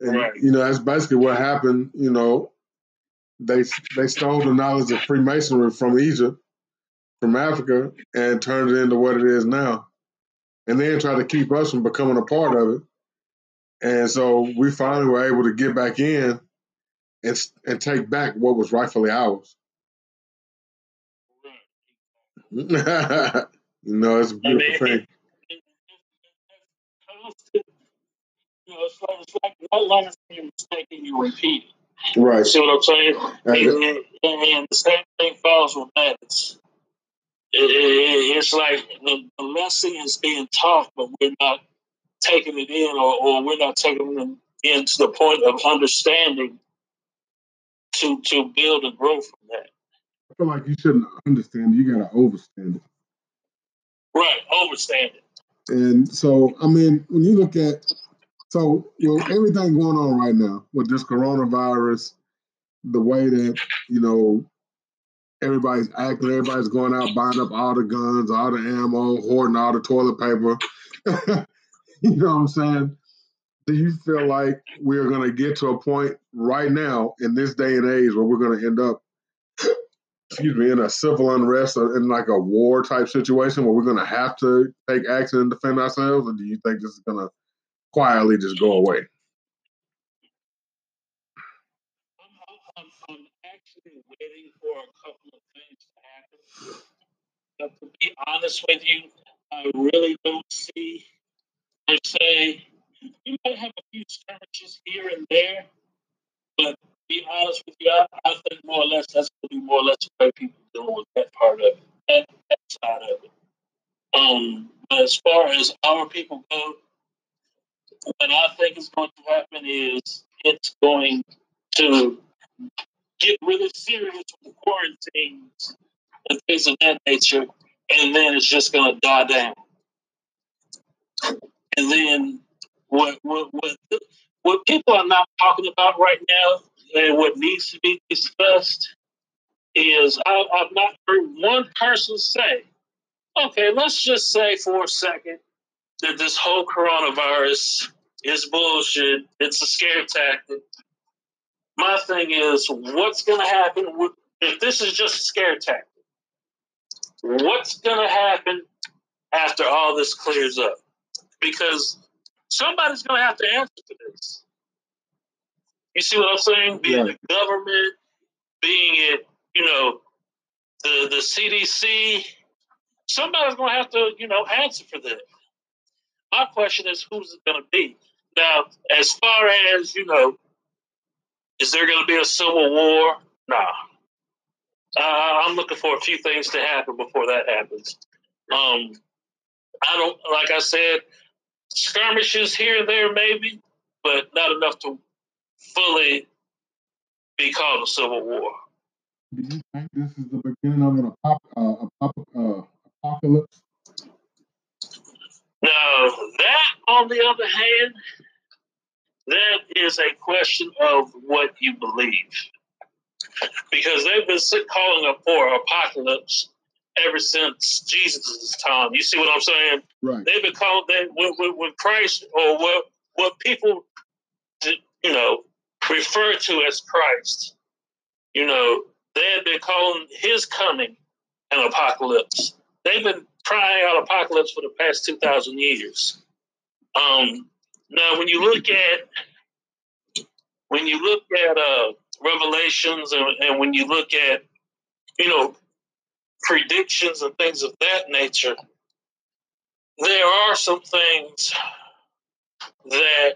And right. you know, that's basically what happened. You know, they they stole the knowledge of Freemasonry from Egypt, from Africa, and turned it into what it is now. And then tried to keep us from becoming a part of it. And so we finally were able to get back in and and take back what was rightfully ours. [laughs] you know, it's a beautiful I mean, thing. You know, it's like, it's like last you mistake and you repeat it. Right. See what I'm saying? And, and, and, the same thing falls with that. It's, it, it, it's like the, the lesson is being taught, but we're not taking it in, or, or we're not taking it in to the point of understanding to to build and grow from that. Feel like you shouldn't understand. You gotta overstand it. Right, overstand it. And so, I mean, when you look at so you know everything going on right now with this coronavirus, the way that you know everybody's acting, everybody's going out buying up all the guns, all the ammo, hoarding all the toilet paper. [laughs] you know what I'm saying? Do you feel like we're going to get to a point right now in this day and age where we're going to end up, excuse me, in a civil unrest or in like a war type situation where we're going to have to take action and defend ourselves? Or do you think this is going to quietly just go away? I'm actually waiting for a couple of things to happen. But to be honest with you, I really don't see per se. You might have a few skirmishes here and there, but be honest with you, I, I think more or less that's going to be more or less the way people dealing with that part of it, that, that side of it. Um, but as far as our people go, what I think is going to happen is it's going to get really serious with the quarantines and things of that nature, and then it's just going to die down. And then what what what what people are not talking about right now, and what needs to be discussed, is I, I've not heard one person say, "Okay, let's just say for a second that this whole coronavirus is bullshit. It's a scare tactic." My thing is, what's going to happen if this is just a scare tactic? What's going to happen after all this clears up? Because somebody's going to have to answer for this. You see what I'm saying? Being right. the government, being it, you know, the the CDC, somebody's going to have to, you know, answer for that. My question is, who's it going to be? Now, as far as you know, is there going to be a civil war? Nah. Uh, I'm looking for a few things to happen before that happens. Um, I don't, like I said, skirmishes here and there, maybe, but not enough to fully be called a civil war. Do you think this is the beginning of an apop- uh, uh, apocalypse? Now, that, on the other hand, that is a question of what you believe. Because they've been calling for apocalypse ever since Jesus' time. You see what I'm saying? Right. They've been calling that when, when, when Christ or what what people you know refer to as Christ. You know, they had been calling his coming an apocalypse. They've been crying out apocalypse for the past two thousand years. Um, now, when you look at when you look at uh, Revelations and, and when you look at you know predictions and things of that nature, there are some things that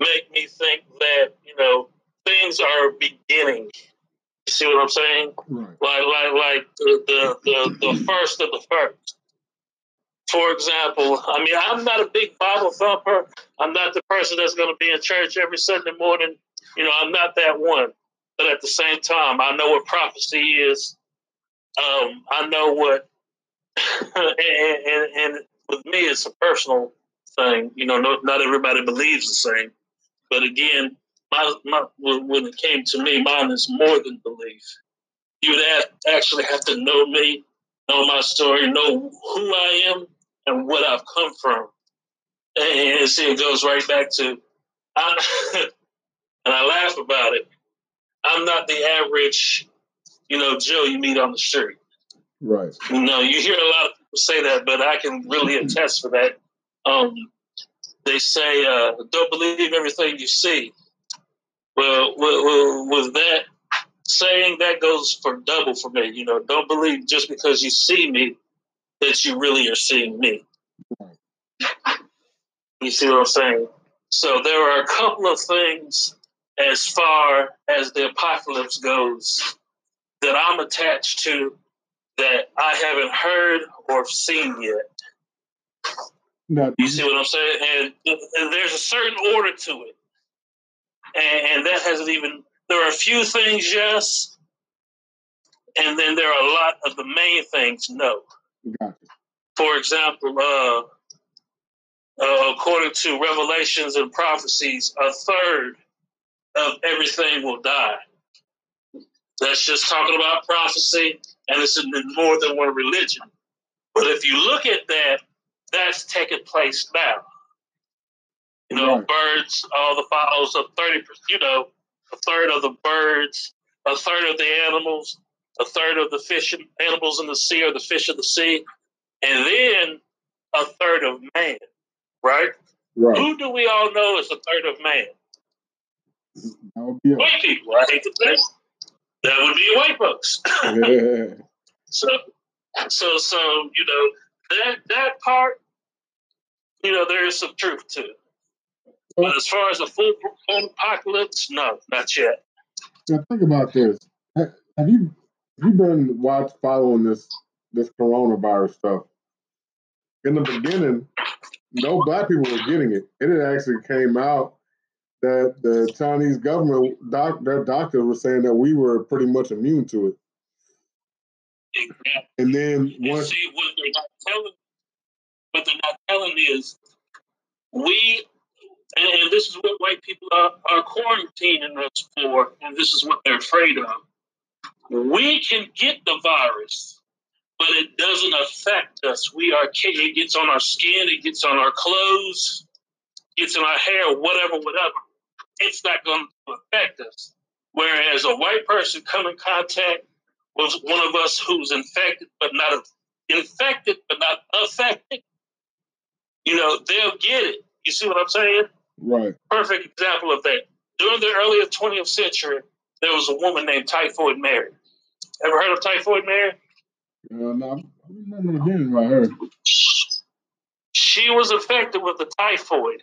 make me think that you know things are beginning. You see what I'm saying? Right. Like like like the the, the, the first of the first. For example, I mean, I'm not a big Bible thumper. I'm not the person that's going to be in church every Sunday morning. You know, I'm not that one. But at the same time, I know what prophecy is. Um, I know what, [laughs] and, and, and, with me, it's a personal thing. You know, no, not everybody believes the same. But again, my, my, when it came to me, mine is more than belief. You would have, actually have to know me, know my story, know who I am, and what I've come from. And, and see, it goes right back to, I, [laughs] and I laugh about it. I'm not the average, you know, Joe you meet on the street. Right. You know, you hear a lot of people say that, but I can really attest for that. Um, they say, uh, don't believe everything you see. Well, with, with that saying, that goes for double for me. You know, don't believe just because you see me that you really are seeing me. You see what I'm saying? So there are a couple of things as far as the apocalypse goes that I'm attached to that I haven't heard or seen yet. No, you see what I'm saying? And, and there's a certain order to it, and, and, that hasn't even. There are a few things, yes, and then there are a lot of the main things, no. Gotcha. For example, uh, uh, according to revelations and prophecies, a third of everything will die. That's just talking about prophecy, and it's in more than one religion. But if you look at that, that's taking place now. You know, right. birds, all the fowls, of thirty percent. You know, a third of the birds, a third of the animals, a third of the fish and animals in the sea, or the fish of the sea, and then a third of man. Right. Right. Who do we all know is a third of man? That would be White people. I hate to say that would be white folks. [laughs] yeah. [laughs] So, so, so you know that that part, you know, there is some truth to it. But as far as a full apocalypse, no, not yet. Now think about this. Have you have you been watch following this this coronavirus stuff? In the beginning, no black people were getting it. And it actually came out that the Chinese government, doc, their doctors were saying that we were pretty much immune to it. Exactly. And then once see what they're not telling, what they're not telling is we, and this is what white people are, are quarantining us for, and this is what they're afraid of. We can get the virus, but it doesn't affect us. We are it gets on our skin, it gets on our clothes, gets in our hair, whatever, whatever it's not going to affect us. Whereas a white person come in contact with one of us who's infected but not infected but not affected, you know, they'll get it. You see what I'm saying? Right. Perfect example of that. During the early 20th century, there was a woman named Typhoid Mary. Ever heard of Typhoid Mary? Uh, no, I remember hearing about her. She was affected with the typhoid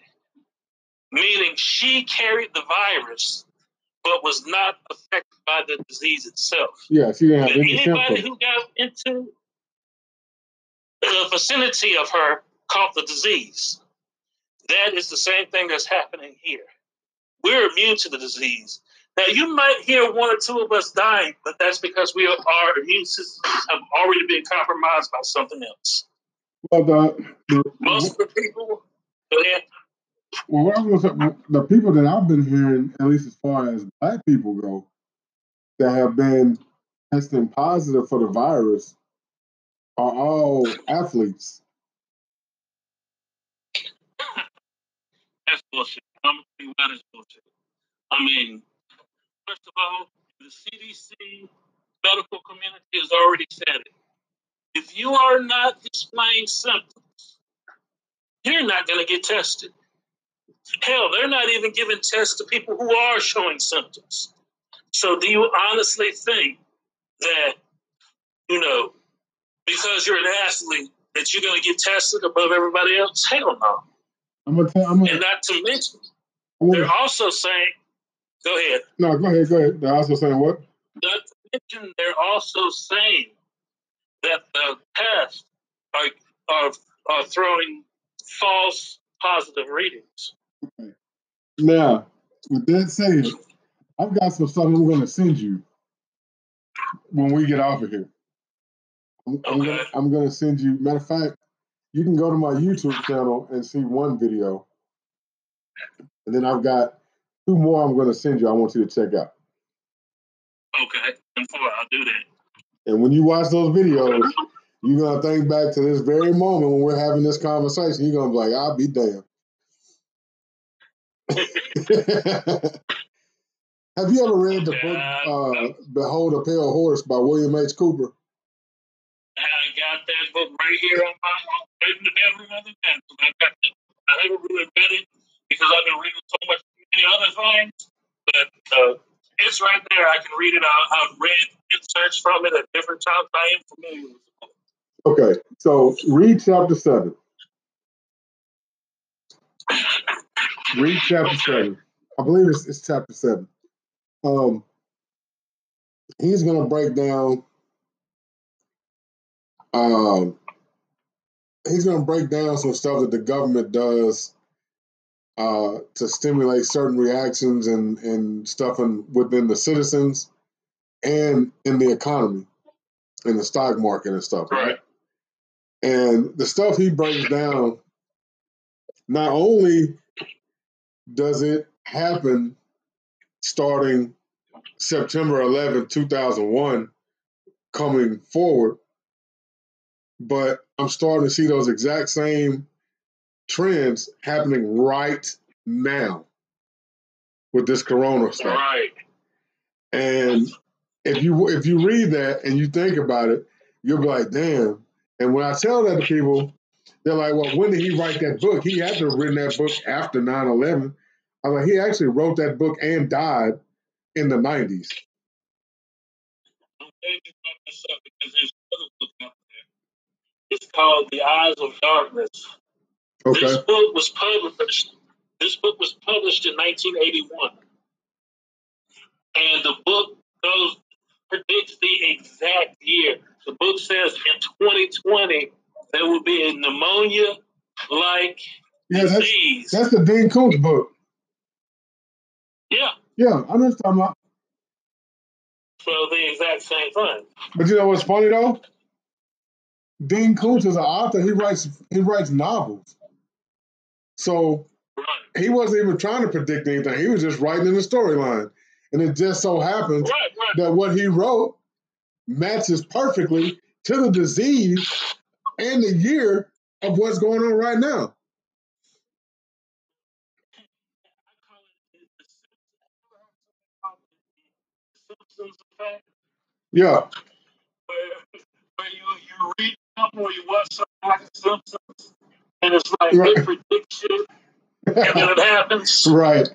meaning she carried the virus but was not affected by the disease itself. Yeah, she didn't have any anybody who got into the vicinity of her caught the disease. That is the same thing that's happening here. We're immune to the disease. Now, you might hear one or two of us dying, but that's because we are, our immune systems have already been compromised by something else. Well, the, the, most of the people. Well, what I was gonna say, the people that I've been hearing, at least as far as black people go, that have been testing positive for the virus are all athletes. That's bullshit. I'm gonna tell that's bullshit. I mean, first of all, the CDC medical community has already said it. If you are not displaying symptoms, you're not going to get tested. Hell, they're not even giving tests to people who are showing symptoms. So, do you honestly think that, you know, because you're an athlete, that you're going to get tested above everybody else? Hell no. I'm gonna tell, I'm gonna, and not to mention, gonna, they're also saying, go ahead. No, go ahead, go ahead. They're also saying what? Not to mention, they're also saying that the tests are, are, are throwing false positive readings. Okay. Now, with that said, I've got some stuff I'm going to send you when we get off of here. I'm, I'm, gonna, I'm gonna send you. Matter of fact, you can go to my YouTube channel and see one video, and then I've got two more. I'm going to send you. I want you to check out. Okay, I'll do that. And when you watch those videos, you're gonna think back to this very moment when we're having this conversation. You're gonna be like, "I'll be damned." [laughs] Have you ever read the book uh, "Behold a Pale Horse" by William H. Cooper? I got that book right here on my right in the bedroom of the. I got it. I haven't really read it because I've been reading so much many other things, but uh, it's right there. I can read it. I, have read inserts from it at different times. I am familiar with it. Okay, so read chapter seven. [laughs] Read chapter seven. I believe it's, it's chapter seven. Um, he's going to break down um, he's going to break down some stuff that the government does uh, to stimulate certain reactions and and stuff in, within the citizens and in the economy, in the stock market and stuff, right? And the stuff he breaks down, not only does it happen starting September 11, 2001, coming forward, but I'm starting to see those exact same trends happening right now with this corona stuff. Right. And if you if you read that and you think about it, you'll be like, damn. And when I tell that to people, they're like, well, when did he write that book? He had to have written that book after 9-11. I'm like, he actually wrote that book and died in the 90s. It's called The Eyes of Darkness. Okay. This book was published. This book was published in 1981, and the book goes predicts the exact year. The book says in 2020 there will be a pneumonia like Yeah, that's, disease. that's the Dean Koontz book. yeah, Yeah, I know what talking about. so the exact same thing. But you know what's funny though? Dean Koontz is an author. He writes he writes novels. So Right. he wasn't even trying to predict anything. He was just writing in the storyline. And it just so happens Right, right. that what he wrote matches perfectly to the disease and the year of what's going on right now. I call it the Simpsons effect, Yeah. where, where you, you read something or you watch something like Simpsons, and it's like Right. they predict shit, and then it happens. right.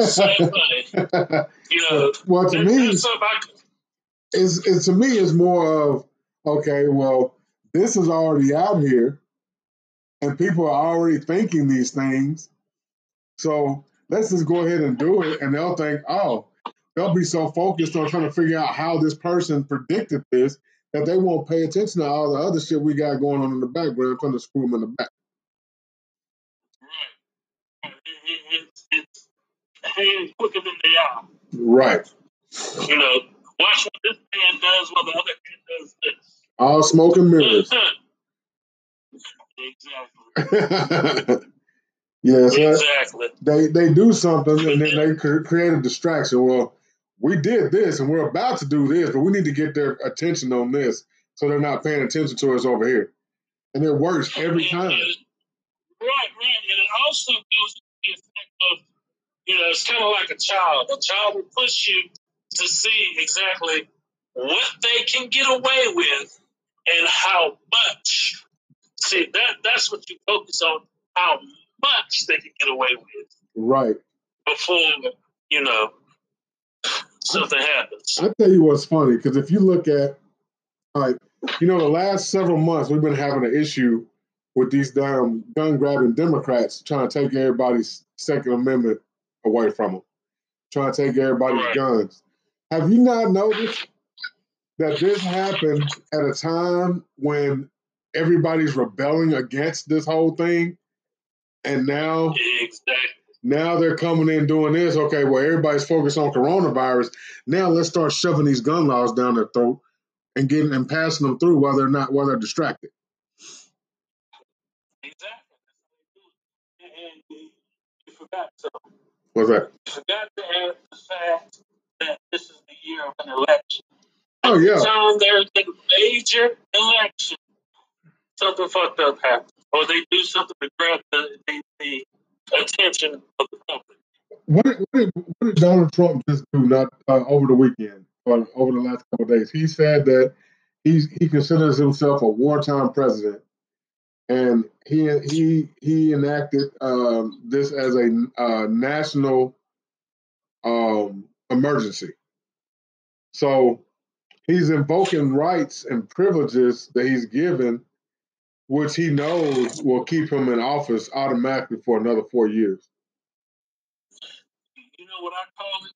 Same thing. You [laughs] know, well, to me, that's something I it's, it's to me it's more of okay well this is already out here and people are already thinking these things so let's just go ahead and do it and they'll think oh they'll be so focused on trying to figure out how this person predicted this that they won't pay attention to all the other shit we got going on in the background trying to screw them in the back Right. It, it, it's, it's hand quicker than they are. right You know, watch what this hand does while the other hand does this. All smoke and mirrors [laughs] exactly. [laughs] yeah so Exactly. they they do something and then they [laughs] create a distraction. Well, we did this and we're about to do this, but we need to get their attention on this so they're not paying attention to us over here. And it works every time. right, right. And it also goes to the effect of, you know, it's kind of like a child. A child will push you to see exactly what they can get away with and how much. See, that that's what you focus on, how much they can get away with Right. before, you know, something happens. I tell you what's funny because if you look at, like, you know, the last several months we've been having an issue with these damn gun grabbing Democrats trying to take everybody's Second Amendment away from them, trying to take everybody's Right. guns. Have you not noticed that this happened at a time when everybody's rebelling against this whole thing, and now Exactly. now they're coming in doing this. Okay, well, everybody's focused on coronavirus. Now let's start shoving these gun laws down their throat and getting and passing them through while they're not while they're distracted. Exactly. And you you forgot something. What's that? You forgot to add the fact that this is the year of an election. Oh yeah, Time there's a major election, something fucked up happens, or they do something to grab the, the, the attention of the public. what did, what, did, what did Donald Trump just do? Not uh, over the weekend or over the last couple of days. He said that he's he considers himself a wartime president, and he he he enacted um, this as a uh, national um, emergency. So he's invoking rights and privileges that he's given, which he knows will keep him in office automatically for another four years. You know what I call it?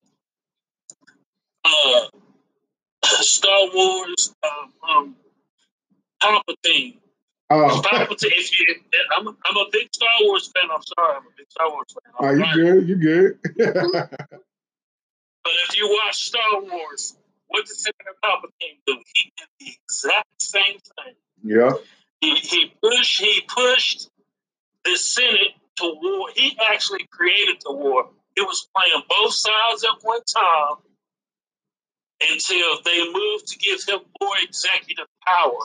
Uh, [coughs] Star Wars, um, um, Palpatine. Oh, Palpatine. If you, I'm, I'm a big Star Wars fan. I'm sorry, I'm a big Star Wars fan. oh I'm you good? You good? [laughs] But if you watch Star Wars, what did Senator Palpatine do? He did the exact same thing. yeah. He, he pushed he pushed the Senate to war. He actually created the war. It was playing both sides at one time until they moved to give him more executive power.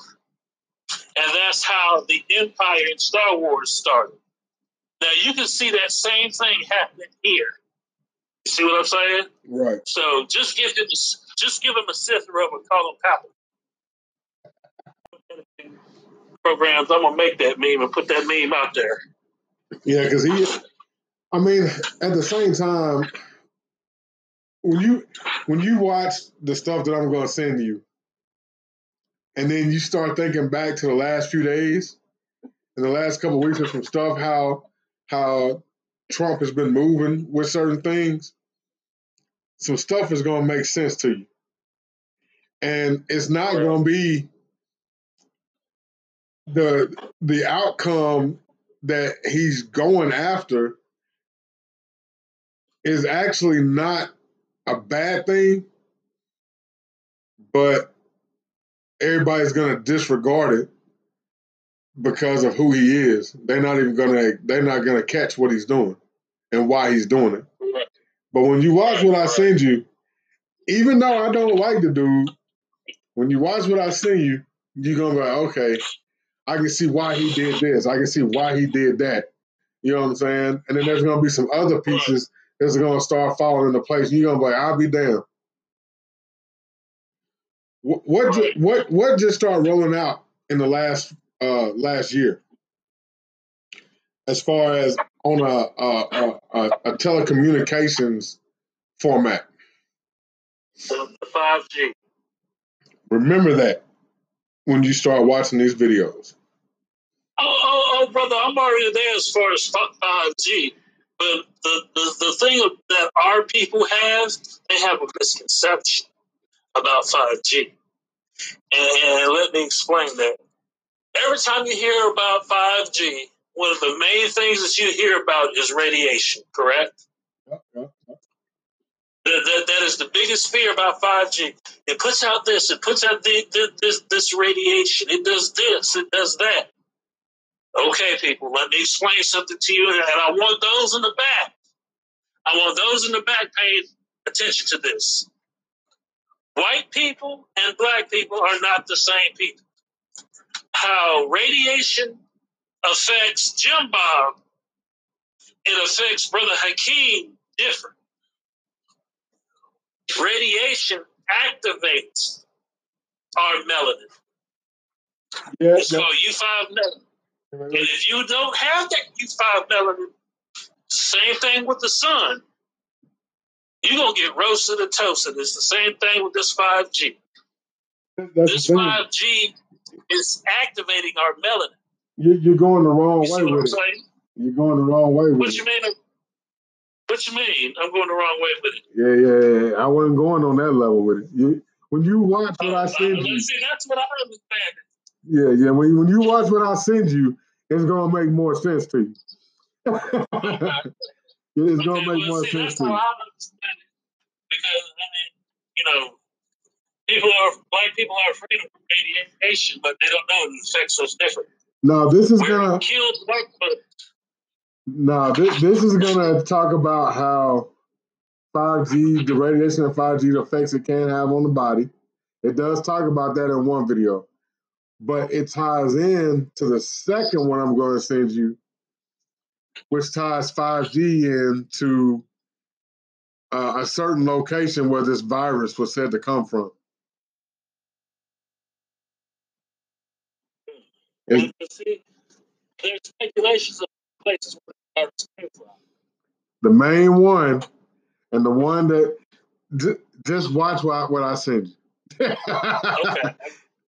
And that's how the empire in Star Wars started. Now you can see that same thing happening here. You see what I'm saying? Right. So just give him just give him a Sith robe and call him Palpatine. Programs, I'm gonna make that meme and put that meme out there. Yeah, because he. I mean, at the same time, when you when you watch the stuff that I'm going to send you, and then you start thinking back to the last few days and the last couple weeks of some stuff, how how Trump has been moving with certain things, some stuff is going to make sense to you, and it's not Right. going to be the the outcome that he's going after is actually not a bad thing, but everybody's going to disregard it because of who he is. They're not even going to they're not going to catch what he's doing and why he's doing it. Right. But when you watch what I send you, even though I don't like the dude, when you watch what I send you, you're gonna be like, okay, I can see why he did this. I can see why he did that. You know what I'm saying? And then there's gonna be some other pieces that's gonna start falling into place. And you're gonna be like, I'll be damned. What what, what what just started rolling out in the last uh last year? As far as on a a, a, a, a telecommunications format. The, the 5G. Remember that when you start watching these videos. Oh, oh, oh, brother, I'm already there as far as 5G. Uh, but the, the, the thing that our people have, they have a misconception about 5G. And, and let me explain that. Every time you hear about 5G, one of the main things that you hear about is radiation, correct? That, that, that is the biggest fear about 5G. It puts out this, it puts out the, the, this, this radiation, it does this, it does that. Okay, people, let me explain something to you, and I want those in the back. I want those in the back paying attention to this. White people and black people are not the same people. How radiation affects Jim Bob, it affects Brother Hakeem different. Radiation activates our melanin. Yeah, It's called U5 melanin. And if you don't have that U5 melanin, same thing with the sun. You're going to get roasted and toasted. It's the same thing with this 5G. that's This 5G is activating our melanin. You, you're going the wrong You way what with it. saying? You're going the wrong way with What it. you mean? What you mean? I'm going the wrong way with it. Yeah, yeah, yeah. I wasn't going on that level with it. You, when you watch what I Uh, send you, see, that's what I understand. yeah, yeah. When when you watch what I send you, it's gonna make more sense to you. [laughs] it's gonna make well, more see, sense that's to you. I understand it. Because I mean, you know, people are black people are afraid of radiation, but they don't know it affects us different. Now this is Where gonna kills white folks. Now this, this is gonna talk about how 5G, the radiation of 5G, the effects it can have on the body. It does talk about that in one video, but it ties in to the second one I'm going to send you, which ties 5G into uh, a certain location where this virus was said to come from. See, there's speculations places where the came from. the main one and the one that just watch what I, what I send you. Okay, [laughs] I,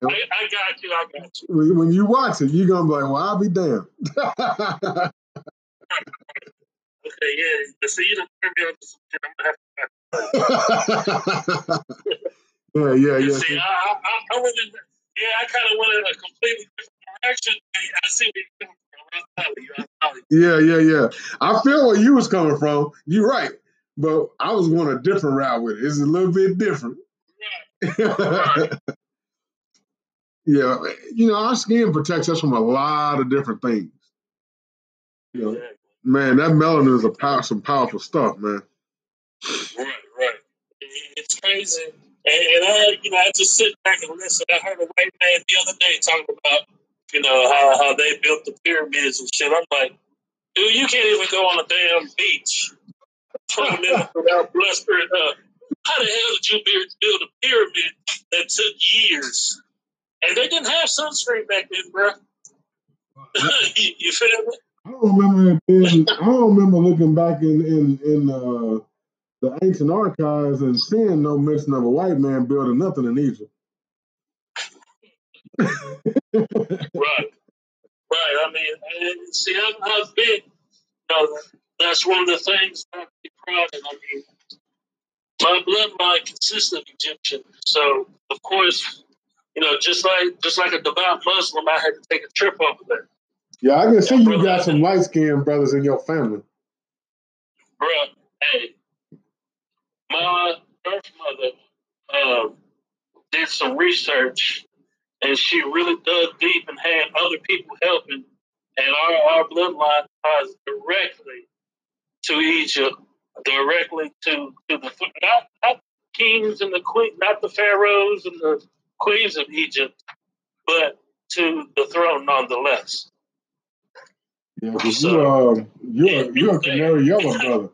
I got you. I got you. when, you watch it, you're gonna be like, "Well, I'll be damned." [laughs] Okay, yeah. See, you don't turn me on to some shit. I'm gonna have to. [laughs] yeah, yeah, You yeah. see, I, I, I, live in, yeah, I kind of went in a completely different direction. I see where you're. Yeah, yeah, yeah. I feel where you was coming from. You're right, but I was going a different route with it. It's a little bit different. Right. [laughs] yeah, you know, our skin protects us from a lot of different things. You know, man, that melanin is a power, some powerful stuff, man. Right, right. It's crazy. And, and I, you know, I just sit back and listen. I heard a white man the other day talking about, you know, how, how they built the pyramids and shit. I'm like, dude, you can't even go on a damn beach 20 minutes without blustering up. How the hell did you build a pyramid that took years? And they didn't have sunscreen back then, bro. you, [laughs] you feel me? I don't remember being, I don't remember looking back in in in uh, the ancient archives and seeing no mention of a white man building nothing in Egypt. Right, right. I mean, see, I've, I've been. You know, that's one of the things I'm proud of. I mean, my bloodline consists of Egyptian, so of course, you know, just like just like a devout Muslim, I had to take a trip over there. Yeah, I can see you got some light skinned brothers in your family. Bro, hey, my birth mother uh, did some research and she really dug deep and had other people helping. And our, our bloodline ties directly to Egypt, directly to, to the not, not kings and the queen, not the pharaohs and the queens of Egypt, but to the throne nonetheless. Yeah, so, you, um, you're, you're a canary yellow brother.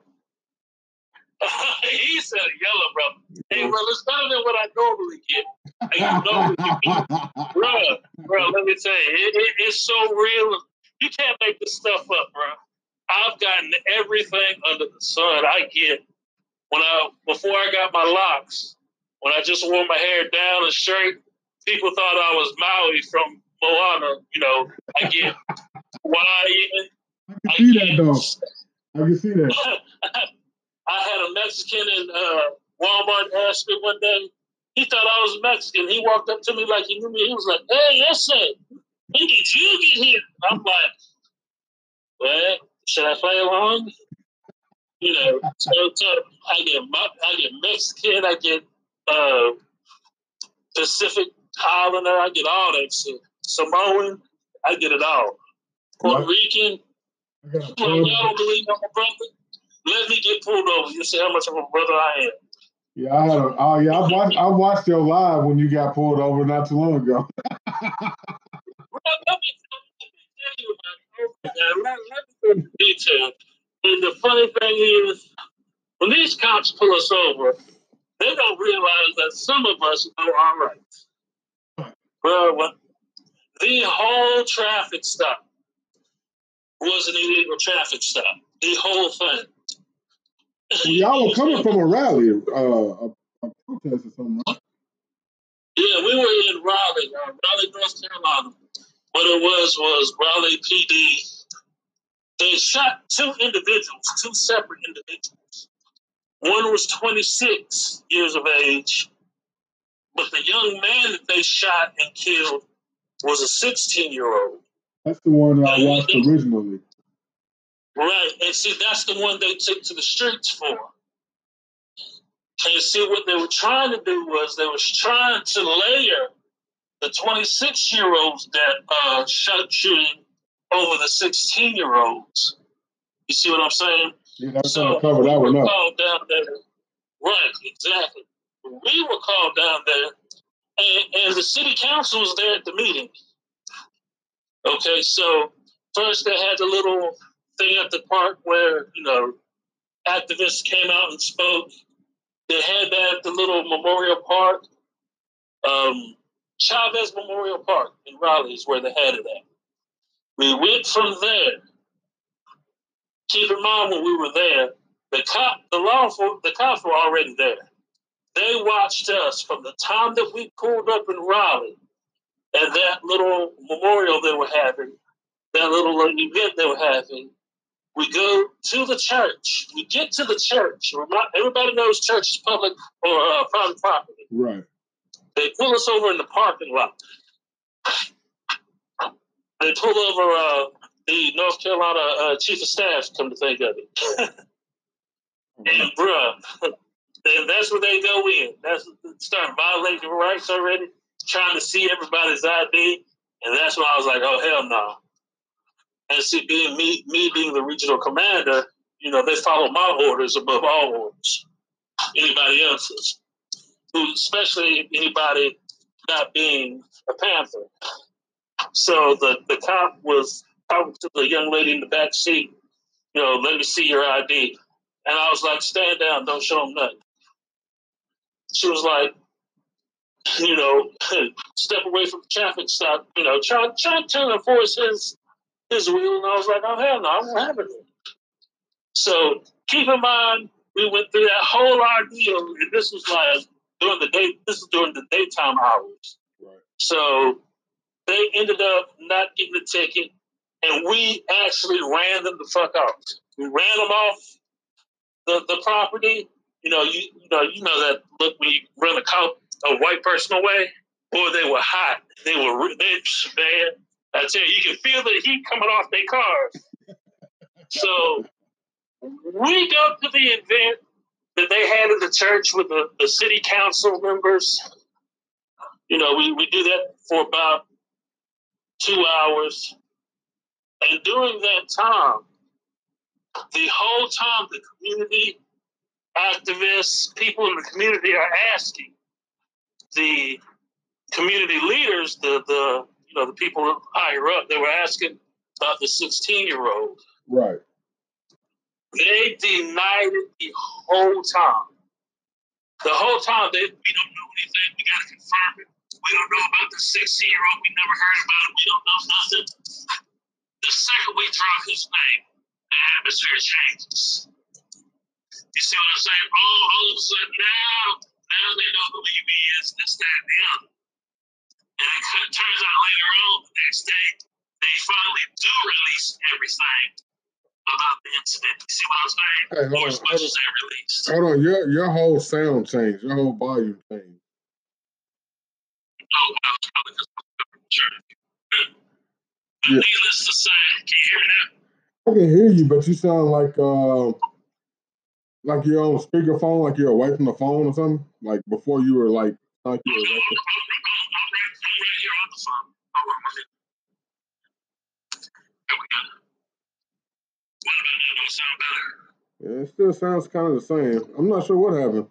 [laughs] he said yellow brother. Hey, well, it's better than what I normally get. [laughs] you know, bro, bro, let me tell you, it, it, it's so real. You can't make this stuff up, bro. I've gotten everything under the sun. I get when I before I got my locks, when I just wore my hair down and straight, people thought I was Maui from Moana. You know, I get Hawaiian. [laughs] I can see that though. [laughs] I can see that. I had a Mexican in uh, Walmart asked me one day. He thought I was Mexican. He walked up to me like he knew me. He was like, "Hey, yes, sir. When did you get here?" I'm like, "Well, should I play along?" You know, so, so I get I get Mexican. I get uh, Pacific Islander. I get all that shit. Samoan. I get it all. Puerto Rican. Y'all don't believe I'm a brother? Let me get pulled over. You see how much of a brother I am. Yeah, I had a, oh yeah, I watched I watched your live when you got pulled over not too long ago. And the funny thing is, when these cops pull us over, they don't realize that some of us know our rights. Well, the whole traffic stop was an illegal traffic stop. The whole thing. Y'all were coming from a rally, uh, a, a, protest or something, right? Yeah, we were in Raleigh, uh, Raleigh, North Carolina. What it was was Raleigh PD. They shot two individuals, two separate individuals. One was 26 years of age, but the young man that they shot and killed was a 16 year old. That's the one that I watched originally. Right, and see, that's the one they took to the streets for. And see, what they were trying to do was they was trying to layer the 26 year olds that uh, shot shooting over the 16 year olds. You see what I'm saying? Yeah, that's so cover that we one up. Called down there. Right, exactly. We were called down there, and, and the city council was there at the meeting. Okay, so first they had the little thing at the park where, you know, activists came out and spoke. They had that at the little memorial park. Um, Chavis Memorial Park in Raleigh is where they had it at. We went from there. Keep in mind when we were there, the cop, the law the cops were already there. They watched us from the time that we pulled up in Raleigh and that little memorial they were having, that little event they were having, we go to the church. We get to the church. Everybody knows church is public or uh, private property. Right. They pull us over in the parking lot. they pull over uh, the North Carolina uh, chief of staff. Come to think of it, [laughs] and bruh, [laughs] and that's where they go in. That's starting violating rights already, trying to see everybody's ID, and that's when I was like, oh hell no. And see, being me, me being the regional commander, you know, they follow my orders above all orders, anybody else's, especially anybody not being a Panther. So the, the cop was talking to the young lady in the back seat, you know, let me see your ID. And I was like, stand down, don't show them nothing. She was like, you know, [laughs] step away from the traffic stop, you know, try, try to enforce his his wheel. And I was like, oh, hell no, I won't have it. So keep in mind, we went through that whole ordeal, and this was like during the day, this is during the daytime hours. Right. So they ended up not getting the ticket, and we actually ran them the fuck off. We ran them off the, the property. You know, you, you know, you know that look when you run a cop a white person away. Boy, they were hot. They were they man. I tell you, you can feel the heat coming off their cars. So we go to the event that they had at the church with the, the city council members. You know, we, we do that for about two hours. And during that time, the whole time the community activists, people in the community are asking the community leaders, the the you know the people higher up, they were asking about the 16 year old. Right. They denied it the whole time. The whole time they we don't know anything. We gotta confirm it. We don't know about the 16 year old. We never heard about it. We don't know nothing. The second we drop his name, the atmosphere changes. You see what I'm saying? Oh, all of a sudden now, now they know who he is, this, that, and the other. And it turns out later on, the next day, they finally do release everything about the incident. You see what I'm saying? Hey, hold on, hold on. Hold on, your your whole sound changed, your whole volume changed. Oh, well, probably because I'm. Yeah. Needless to say, can you hear me now? I can hear you, but you sound like uh, like you're on speakerphone, like you're away from the phone or something. Like before you were like like you were. Like, Yeah, it still sounds kind of the same. I'm not sure what happened.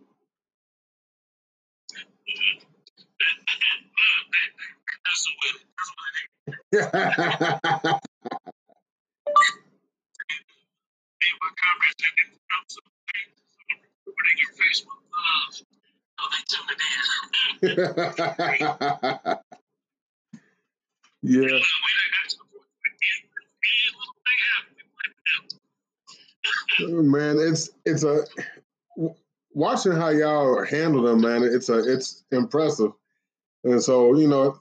[laughs] [laughs] [laughs] [laughs] yeah. Oh, man, it's it's a watching how y'all handle them, man. It's a it's impressive, and so you know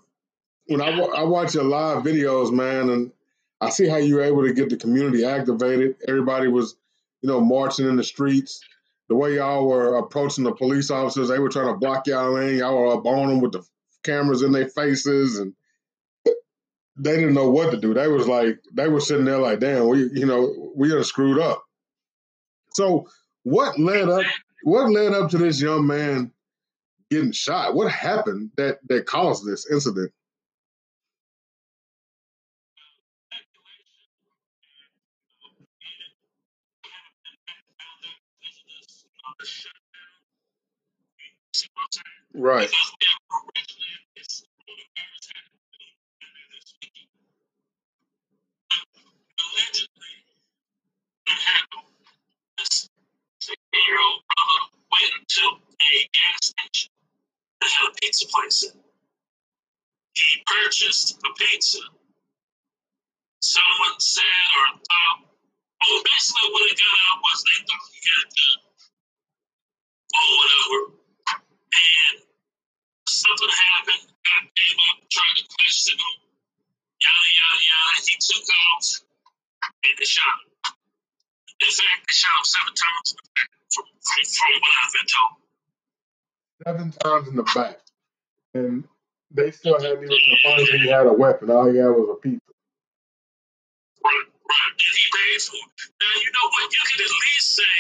when I I watch your live videos, man, and I see how you were able to get the community activated. Everybody was, you know, marching in the streets. The way y'all were approaching the police officers, they were trying to block y'all lane. Y'all were up on them with the cameras in their faces, and they didn't know what to do. They was like, they were sitting there like, damn, we, you know, we are screwed up. So what led up what led up to this young man getting shot? What happened that that caused this incident? Right. year old brother went to a gas station that had a pizza place in He purchased a pizza. Someone said or thought, oh, basically what it got out was they thought he had a gun or whatever. And something happened, got came up, tried to question him, yada, yada, yada. He took off and they shot him. In fact, they shot him seven times in the back. Seven times in the back. And they still hadn't even confirmed that he had a weapon. All he had was a pizza. Right, right. And he paid for it. Now, you know what? You can at least say,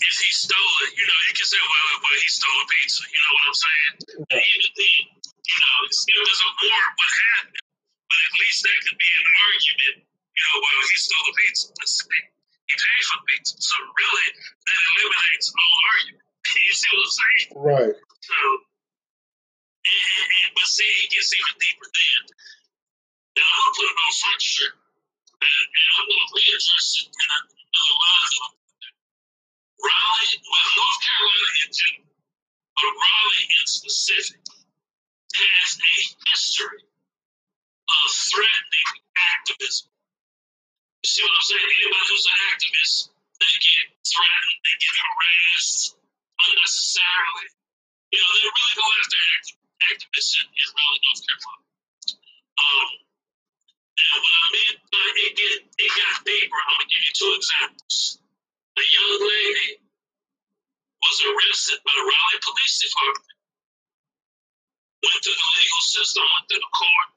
if he stole it, you know, you can say, well, well he stole a pizza. You know what I'm saying? And even then, you know, if there's a warrant, what happened? But at least that could be an argument. You know, well, he stole the pizza. He paid for the pizza. So really, that eliminates all argument. [laughs] You see what I'm saying? Right. So, and, and, but see, it gets even deeper then. And I'm going to put it on front shirt. And, and I'm going to readdress it in a, in a lot of Raleigh, well, North Carolina in general, but Raleigh in specific, has a history of threatening activism. You see what I'm saying? Anybody who's an activist, they get threatened, they get harassed unnecessarily. You know, they really go after act- activists in, in Raleigh, North Carolina. Um, and when I mean by it, get, it got deeper, I'm going to give you two examples. A young lady was arrested by the Raleigh Police Department, went through the legal system, went through the court,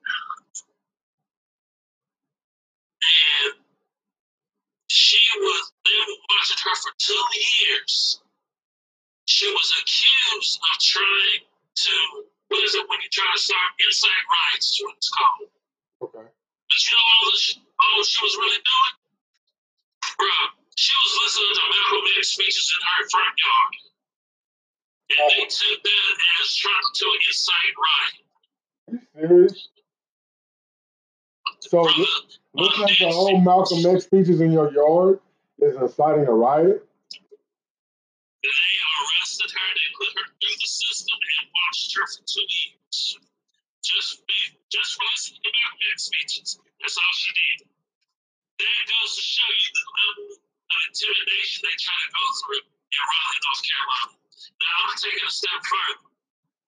and she was, they were watching her for two years. She was accused of trying to, what is it when you try to start inside rights, is what it's called. Okay. But you know all, this, all she was really doing? Bro, she was listening to Malcolm X speeches in her front yard. And oh. they took that as trying to incite riot. Are you serious? So Brother, listen to all Malcolm X speeches in your yard is inciting a riot? They arrested her, they put her through the system and watched her for two years. Just be, just for listening to Malcolm X speeches. That's all she did. That goes to show you the level intimidation they try to go through in Raleigh, North Carolina. Now I'm taking a step further.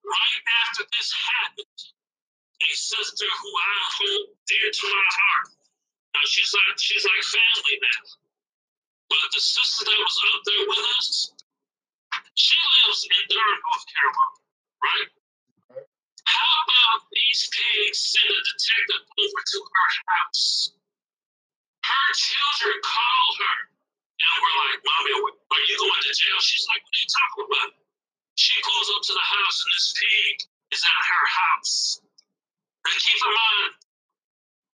Right after this happened, a sister who I hold dear to my heart. Now she's like she's like family now. But the sister that was up there with us, she lives in Durham, North Carolina, right? How about these pigs send a detective over to her house? Her children call her, and we're like, Mommy, are you going to jail? She's like, What are you talking about? She pulls up to the house, and this pig is at her house. And keep in mind,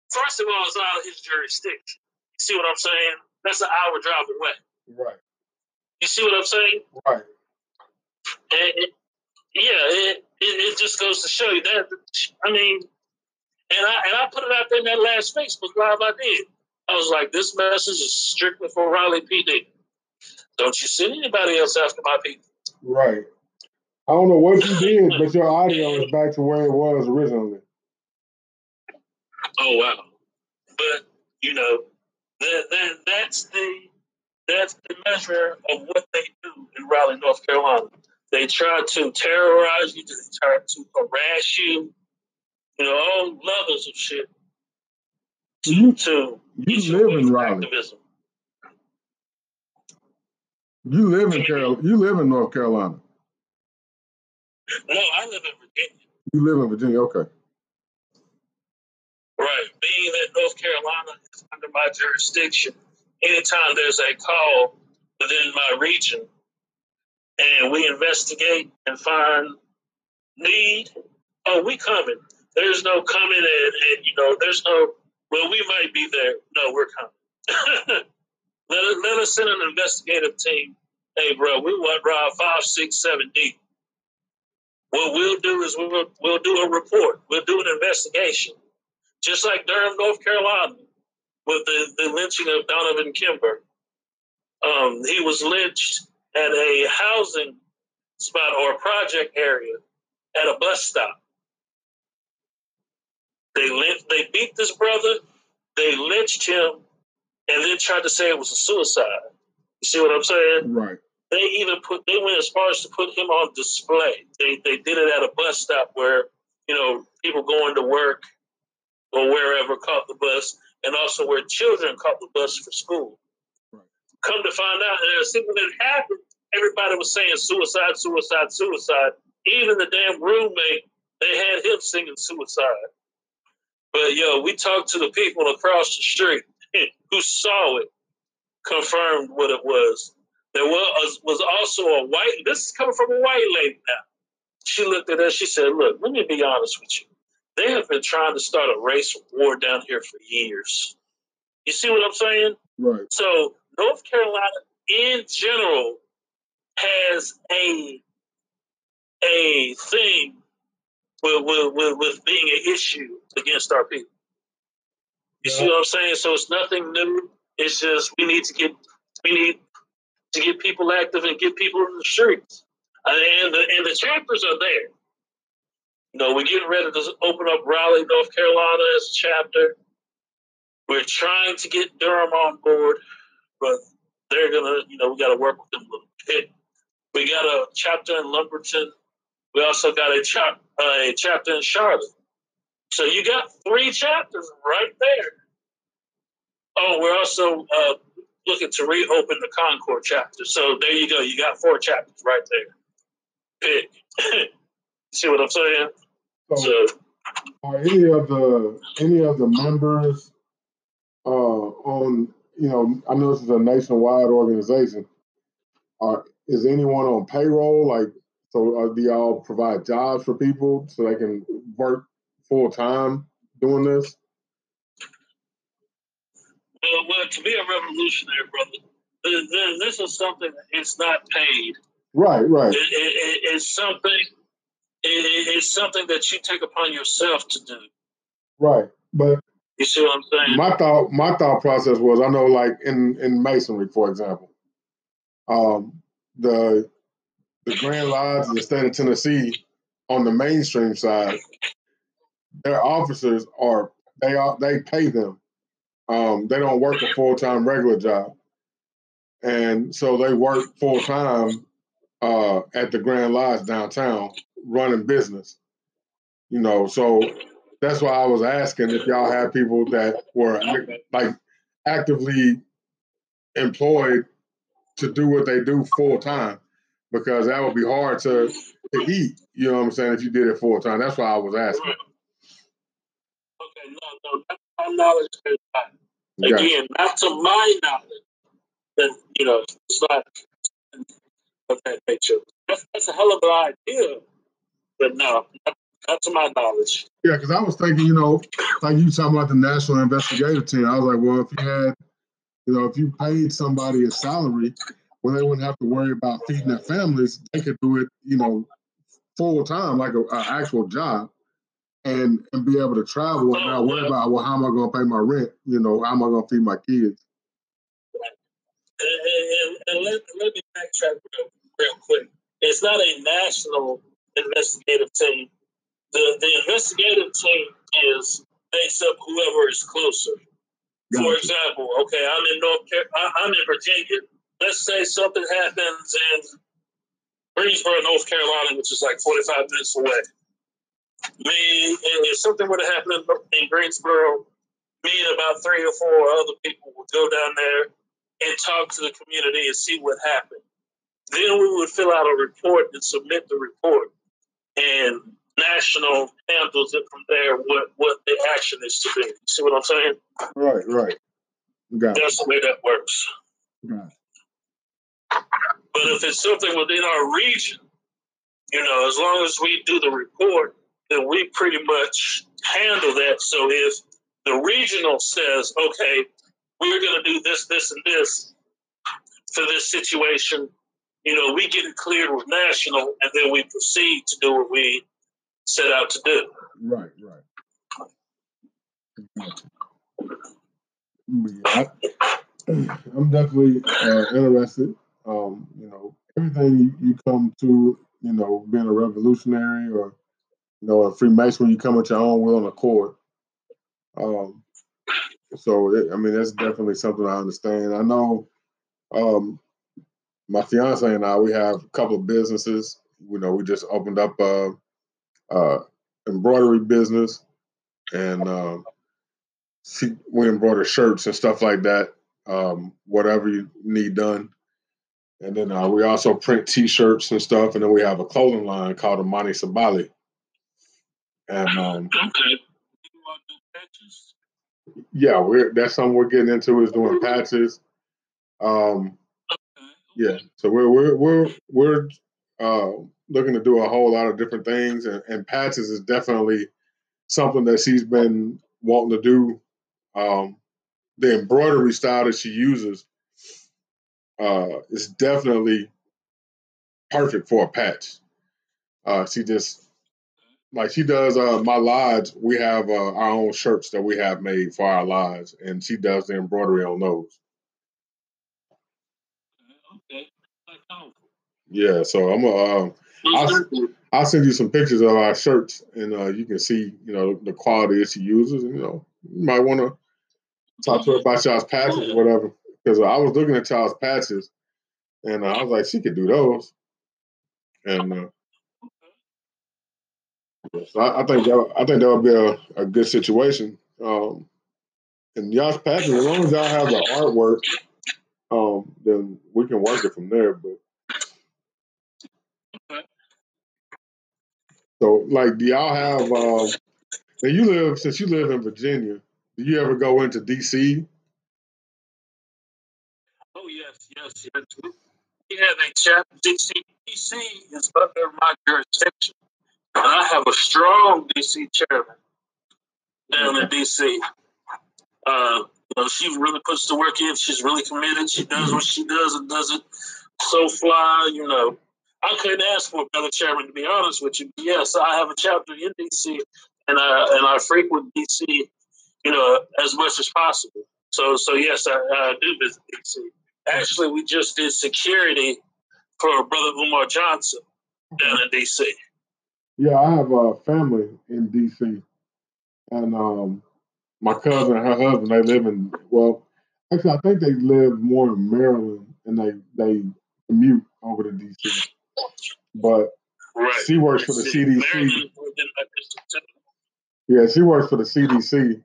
first of all, it's out of his jurisdiction. You see what I'm saying? That's an hour drive away. Right. You see what I'm saying? Right. And it, yeah, it, it, it just goes to show you that. I mean, and I and I put it out there in that last Facebook live I did. I was like, this message is strictly for Raleigh PD. Don't you send anybody else after my people. Right. I don't know what you did, but your audio is back to where it was originally. Oh wow! But you know, that, that that's the that's the measure of what they do in Raleigh, North Carolina. They try to terrorize you. They try to harass you. You know, all levels of shit. To You- to you get you live in Raleigh. activism. You live in Carol. You live in North Carolina. No, I live in Virginia. You live in Virginia. Okay. Right. Being that North Carolina is under my jurisdiction, anytime there's a call within my region and we investigate and find need, oh, we coming. There's no coming and, and you know, there's no, well, we might be there. No, we're coming. [laughs] let, us- let us send an investigative team. Hey, bro, we want round five, six, seven deep. What we'll do is we'll, we'll do a report. We'll do an investigation just like Durham, North Carolina, with the, the lynching of Donovan Kimber. Um, he was lynched at a housing spot or project area at a bus stop. They lynch, they beat this brother, they lynched him, and then tried to say it was a suicide. You see what I'm saying? Right. they even put they went as far as to put him on display. They they did it at a bus stop where you know people going to work or wherever caught the bus, and also where children caught the bus for school. Right. Come to find out, and as soon as it happened, everybody was saying suicide, suicide, suicide. Even the damn roommate they had him singing suicide. But yo, we talked to the people across the street [laughs] who saw it, confirmed what it was. There was was also a white. This is coming from a white lady now. She looked at us. She said, "Look, let me be honest with you. They have been trying to start a race war down here for years. You see what I'm saying? Right. So North Carolina, in general, has a a thing with, with, with, with being an issue against our people. You yeah. see what I'm saying? So it's nothing new. It's just we need to get we need to get people active and get people in the streets. Uh, and the and the chapters are there. You know, we're getting ready to open up Raleigh, North Carolina as a chapter. We're trying to get Durham on board, but they're gonna, you know, we got to work with them a little bit. We got a chapter in Lumberton. We also got a, cha- uh, a chapter in Charlotte. So you got three chapters right there. Oh, we're also uh, looking to reopen the Concord chapter. So there you go. You got four chapters right there. Pick. [laughs] See what I'm saying? So, so, are any of the any of the members uh, on you know I know this is a nationwide organization. Are is anyone on payroll? Like, so uh, do y'all provide jobs for people so they can work full time doing this? Well, well, to be a revolutionary, brother, this is something it's not paid. Right, right. It, it, it's something. It, it's something that you take upon yourself to do. Right, but you see what I'm saying? My thought, my thought process was, I know, like in in masonry, for example, um, the the Grand Lodge of the state of Tennessee on the mainstream side, their officers are they are they pay them. Um, they don't work a full time regular job, and so they work full time uh, at the Grand Lodge downtown, running business. You know, so that's why I was asking if y'all had people that were like actively employed to do what they do full time, because that would be hard to, to eat. You know what I'm saying? If you did it full time, that's why I was asking. Okay, no, no, that's my knowledge is Again, not to my knowledge. That you know, it's not of that nature. That's, that's a hell of an idea, but no, not, not to my knowledge. Yeah, because I was thinking, you know, like you talking about the National Investigative Team. I was like, well, if you had, you know, if you paid somebody a salary where they wouldn't have to worry about feeding their families, they could do it, you know, full time, like an actual job and and be able to travel and not worry about well how am I going to pay my rent? You know, how am I going to feed my kids? And, and, and let, let me backtrack real, real quick. It's not a national investigative team. The the investigative team is based up whoever is closer. Gotcha. For example, okay, I'm in North Carolina, I'm in Virginia. Let's say something happens in Greensboro, North Carolina, which is like 45 minutes away me, if something would have happened in Greensboro, me and about three or four other people would go down there and talk to the community and see what happened. Then we would fill out a report and submit the report. And national handles it from there what, what the action is to be. You see what I'm saying? Right, right. Got That's it. the way that works. Got it. But if it's something within our region, you know, as long as we do the report then we pretty much handle that. So if the regional says, okay, we're going to do this, this, and this for this situation, you know, we get it cleared with national, and then we proceed to do what we set out to do. Right, right. Yeah, I, am definitely uh, interested. Um, you know, everything you, come to, you know, being a revolutionary or you know, a Freemason you come with your own will and accord. Um, so it, I mean, that's definitely something I understand. I know um, my fiance and I we have a couple of businesses. You know, we just opened up a, a embroidery business, and um, she, we embroider shirts and stuff like that. Um, whatever you need done. And then uh, we also print T-shirts and stuff, and then we have a clothing line called Amani Sabali And um, Okay. yeah, we're that's something we're getting into is doing patches. Um, yeah, so we're we're we're we're uh, looking to do a whole lot of different things, and, and patches is definitely something that she's been wanting to do. Um, the embroidery style that she uses uh, is definitely perfect for a patch. Uh, she just like she does uh, my lodge. We have uh, our own shirts that we have made for our lodge, and she does the embroidery on those. Okay. Yeah, so I'm gonna. Uh, I'll, I'll send you some pictures of our shirts, and uh, you can see, you know, the quality that she uses. And, you know, you might want to talk to her about y'all's patches or whatever. Because I was looking at y'all's patches, and uh, I was like, she could do those. And uh, so I, I think that I think that would be a, a good situation. Um, and y'all's patches, as long as y'all have the artwork, um, then we can work it from there. But so, like, do y'all have? Um, now you live since you live in Virginia. Do you ever go into DC? Yes, yes. We have a chapter. DC, DC is under my jurisdiction, and I have a strong DC chairman down in DC. Uh, you know, she really puts the work in. She's really committed. She does what she does and does it so fly. You know, I couldn't ask for a better chairman to be honest with you. Yes, I have a chapter in DC, and I and I frequent DC, you know, as much as possible. So so yes, I, I do visit DC. Actually, we just did security for Brother Umar Johnson down in DC. Yeah, I have a family in DC, and um, my cousin and her husband they live in well, actually I think they live more in Maryland, and they they commute over to DC. But Right. she works for the CDC. within my district, too. Yeah, she works for the CDC,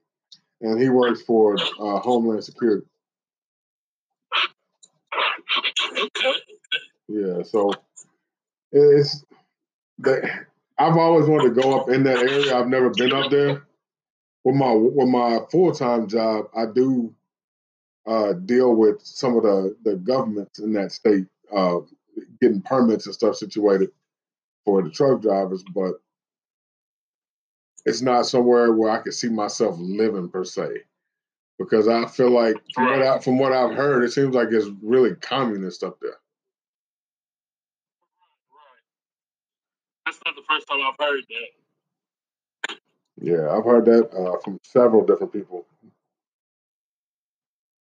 and he works for uh, Homeland Security. Okay. Yeah, so it's that I've always wanted to go up in that area. I've never been up there. With my with my full time job, I do uh, deal with some of the the governments in that state, uh, getting permits and stuff situated for the truck drivers, but it's not somewhere where I could see myself living per se. Because I feel like from what I, from what I've heard, it seems like it's really communist up there. Right. That's not the first time I've heard that. Yeah, I've heard that uh, from several different people.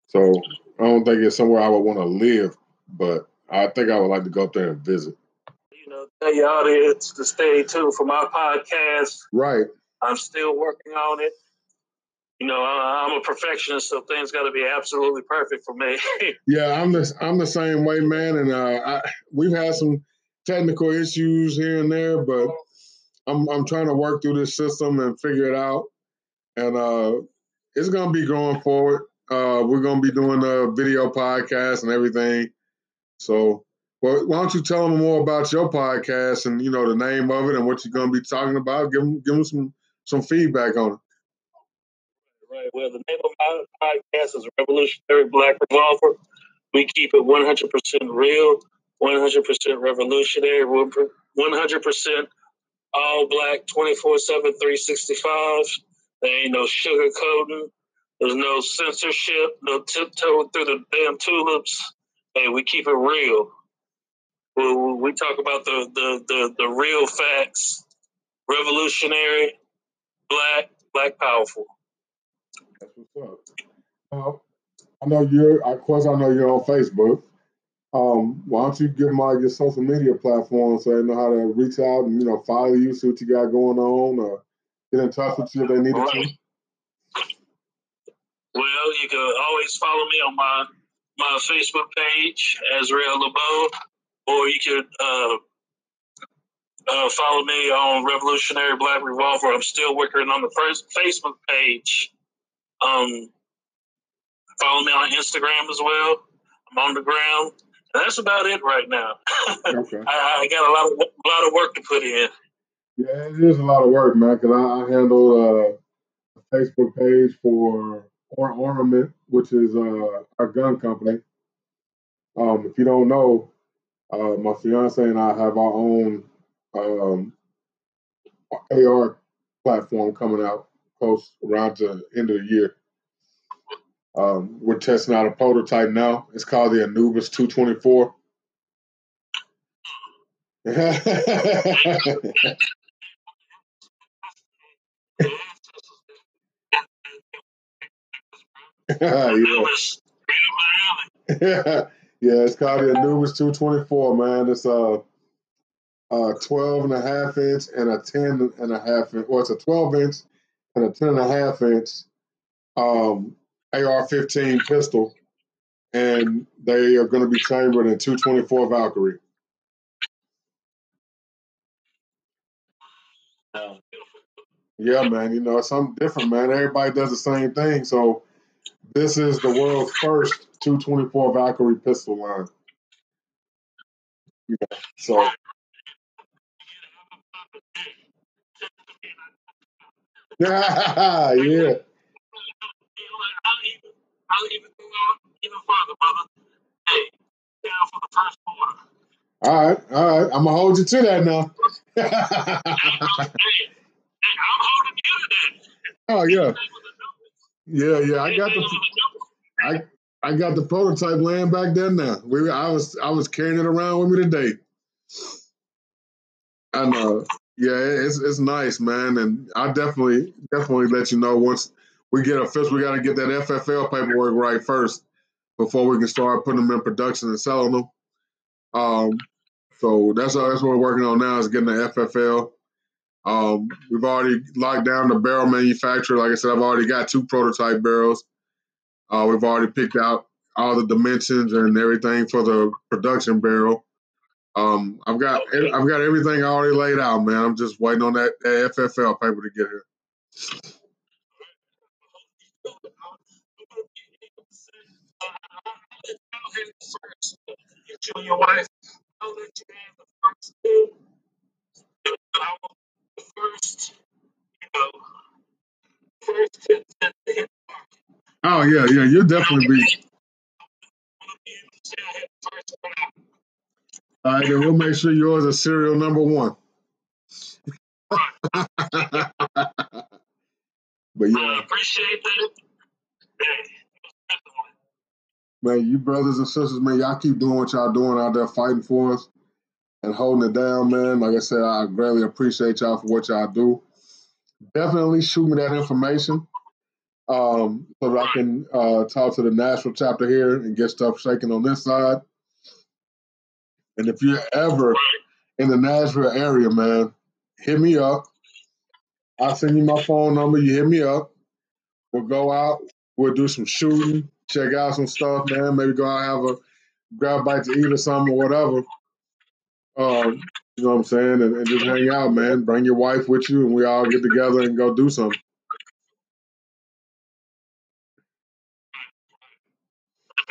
So I don't think it's somewhere I would want to live, but I think I would like to go up there and visit. You know, tell your audience to stay tuned for my podcast. Right. I'm still working on it. You know, I, I'm a perfectionist, so things got to be absolutely perfect for me. [laughs] Yeah, I'm the I'm the same way, man. And uh, I, we've had some technical issues here and there, but I'm I'm trying to work through this system and figure it out. And uh, it's gonna be going forward. Uh, we're gonna be doing a video podcast and everything. So, well, why don't you tell them more about your podcast and you know the name of it and what you're gonna be talking about? Give them give them some some feedback on it. Right. Well, the name of my podcast is Revolutionary Black Revolver. We keep it 100% real, 100% revolutionary, 100% all black, 24 7, 365. There ain't no sugarcoating. There's no censorship, no tiptoeing through the damn tulips. Hey, we keep it real. We, we talk about the, the, the, the real facts. Revolutionary, black, black powerful. That's what's up. Uh, I know you're, of course, I know you're on Facebook. Um, why don't you give all your social media platforms so they know how to reach out and you know follow you, see what you got going on, or get in touch with you if they needed to. Well, you can always follow me on my my Facebook page, Azrael LeBeau, or you could uh, uh, follow me on Revolutionary Black Revolver. I'm still working on the first Facebook page. Um, follow me on Instagram as well. I'm on the ground. And that's about it right now. [laughs] Okay. I, I got a lot of a lot of work to put in. Yeah, it is a lot of work, man. Because I, I handle uh, a Facebook page for or Armament, which is uh, our gun company. Um, if you don't know, uh, my fiance and I have our own um, AR platform coming out close around the end of the year. Um, we're testing out a prototype now. It's called the Anubis 224. yeah. [laughs] yeah, it's called the Anubis 224, man. It's a, a 12 and a half inch and a 10 and a half inch, well, it's a 12 inch and a 10 and a half inch um, AR 15 pistol, and they are going to be chambered in 224 Valkyrie. Yeah, man. You know, it's something different, man. Everybody does the same thing. So this is the world's first 224 Valkyrie pistol line. Yeah. So [laughs] yeah, quarter. All right, all right. I'm gonna hold you to that now. hey, hey, I'm holding you to that. oh yeah, yeah, yeah. I got the. I I got the prototype laying back there now. We I was I was carrying it around with me today. I know. Yeah, it's it's nice, man, and I definitely definitely let you know once we get official. We got to get that FFL paperwork right first before we can start putting them in production and selling them. Um, so that's that's what we're working on now is getting the FFL. Um, we've already locked down the barrel manufacturer. Like I said, I've already got two prototype barrels. Uh, we've already picked out all the dimensions and everything for the production barrel. Um, I've got I've got everything already laid out, man. I'm just waiting on that, that FFL paper to get here. You your wife, I'll let you have the first two. I want the first, you know, first to, to, to hit Oh yeah, yeah, you'll definitely be. All right, then we'll make sure yours is serial number one. [laughs] but I yeah, appreciate that. Man, you brothers and sisters, man, y'all keep doing what y'all doing out there fighting for us and holding it down, man. Like I said, I greatly appreciate y'all for what y'all do. Definitely shoot me that information um, so that I can uh, talk to the national chapter here and get stuff shaking on this side. And if you're ever in the Nashville area, man, hit me up. I'll send you my phone number. You hit me up. We'll go out. We'll do some shooting, check out some stuff, man. Maybe go out have a grab a bite to eat or something or whatever. Um, you know what I'm saying? And, and just hang out, man. Bring your wife with you, and we all get together and go do something.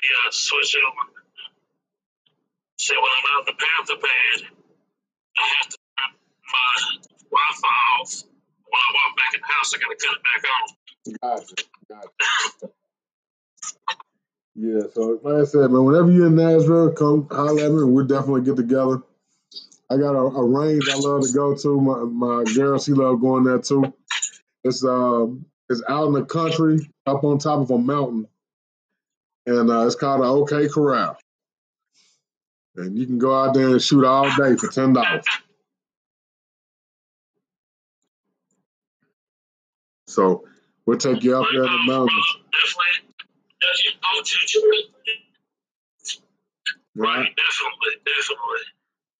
Me uh, switch over. See, when I'm out in the Panther pad, I have to turn my Wi-Fi off. When I walk back in the house, I got to cut it back on. Gotcha. Gotcha. Yeah, so like I said, man, whenever you're in Nashville, come holler at me we'll definitely get together. I got a, a range I love to go to. My my girl, she love going there too. It's um it's out in the country, up on top of a mountain. And uh, it's called the OK Corral. And you can go out there and shoot all day for ten dollars. So we'll take you up there in the mountains. Right? Definitely, definitely.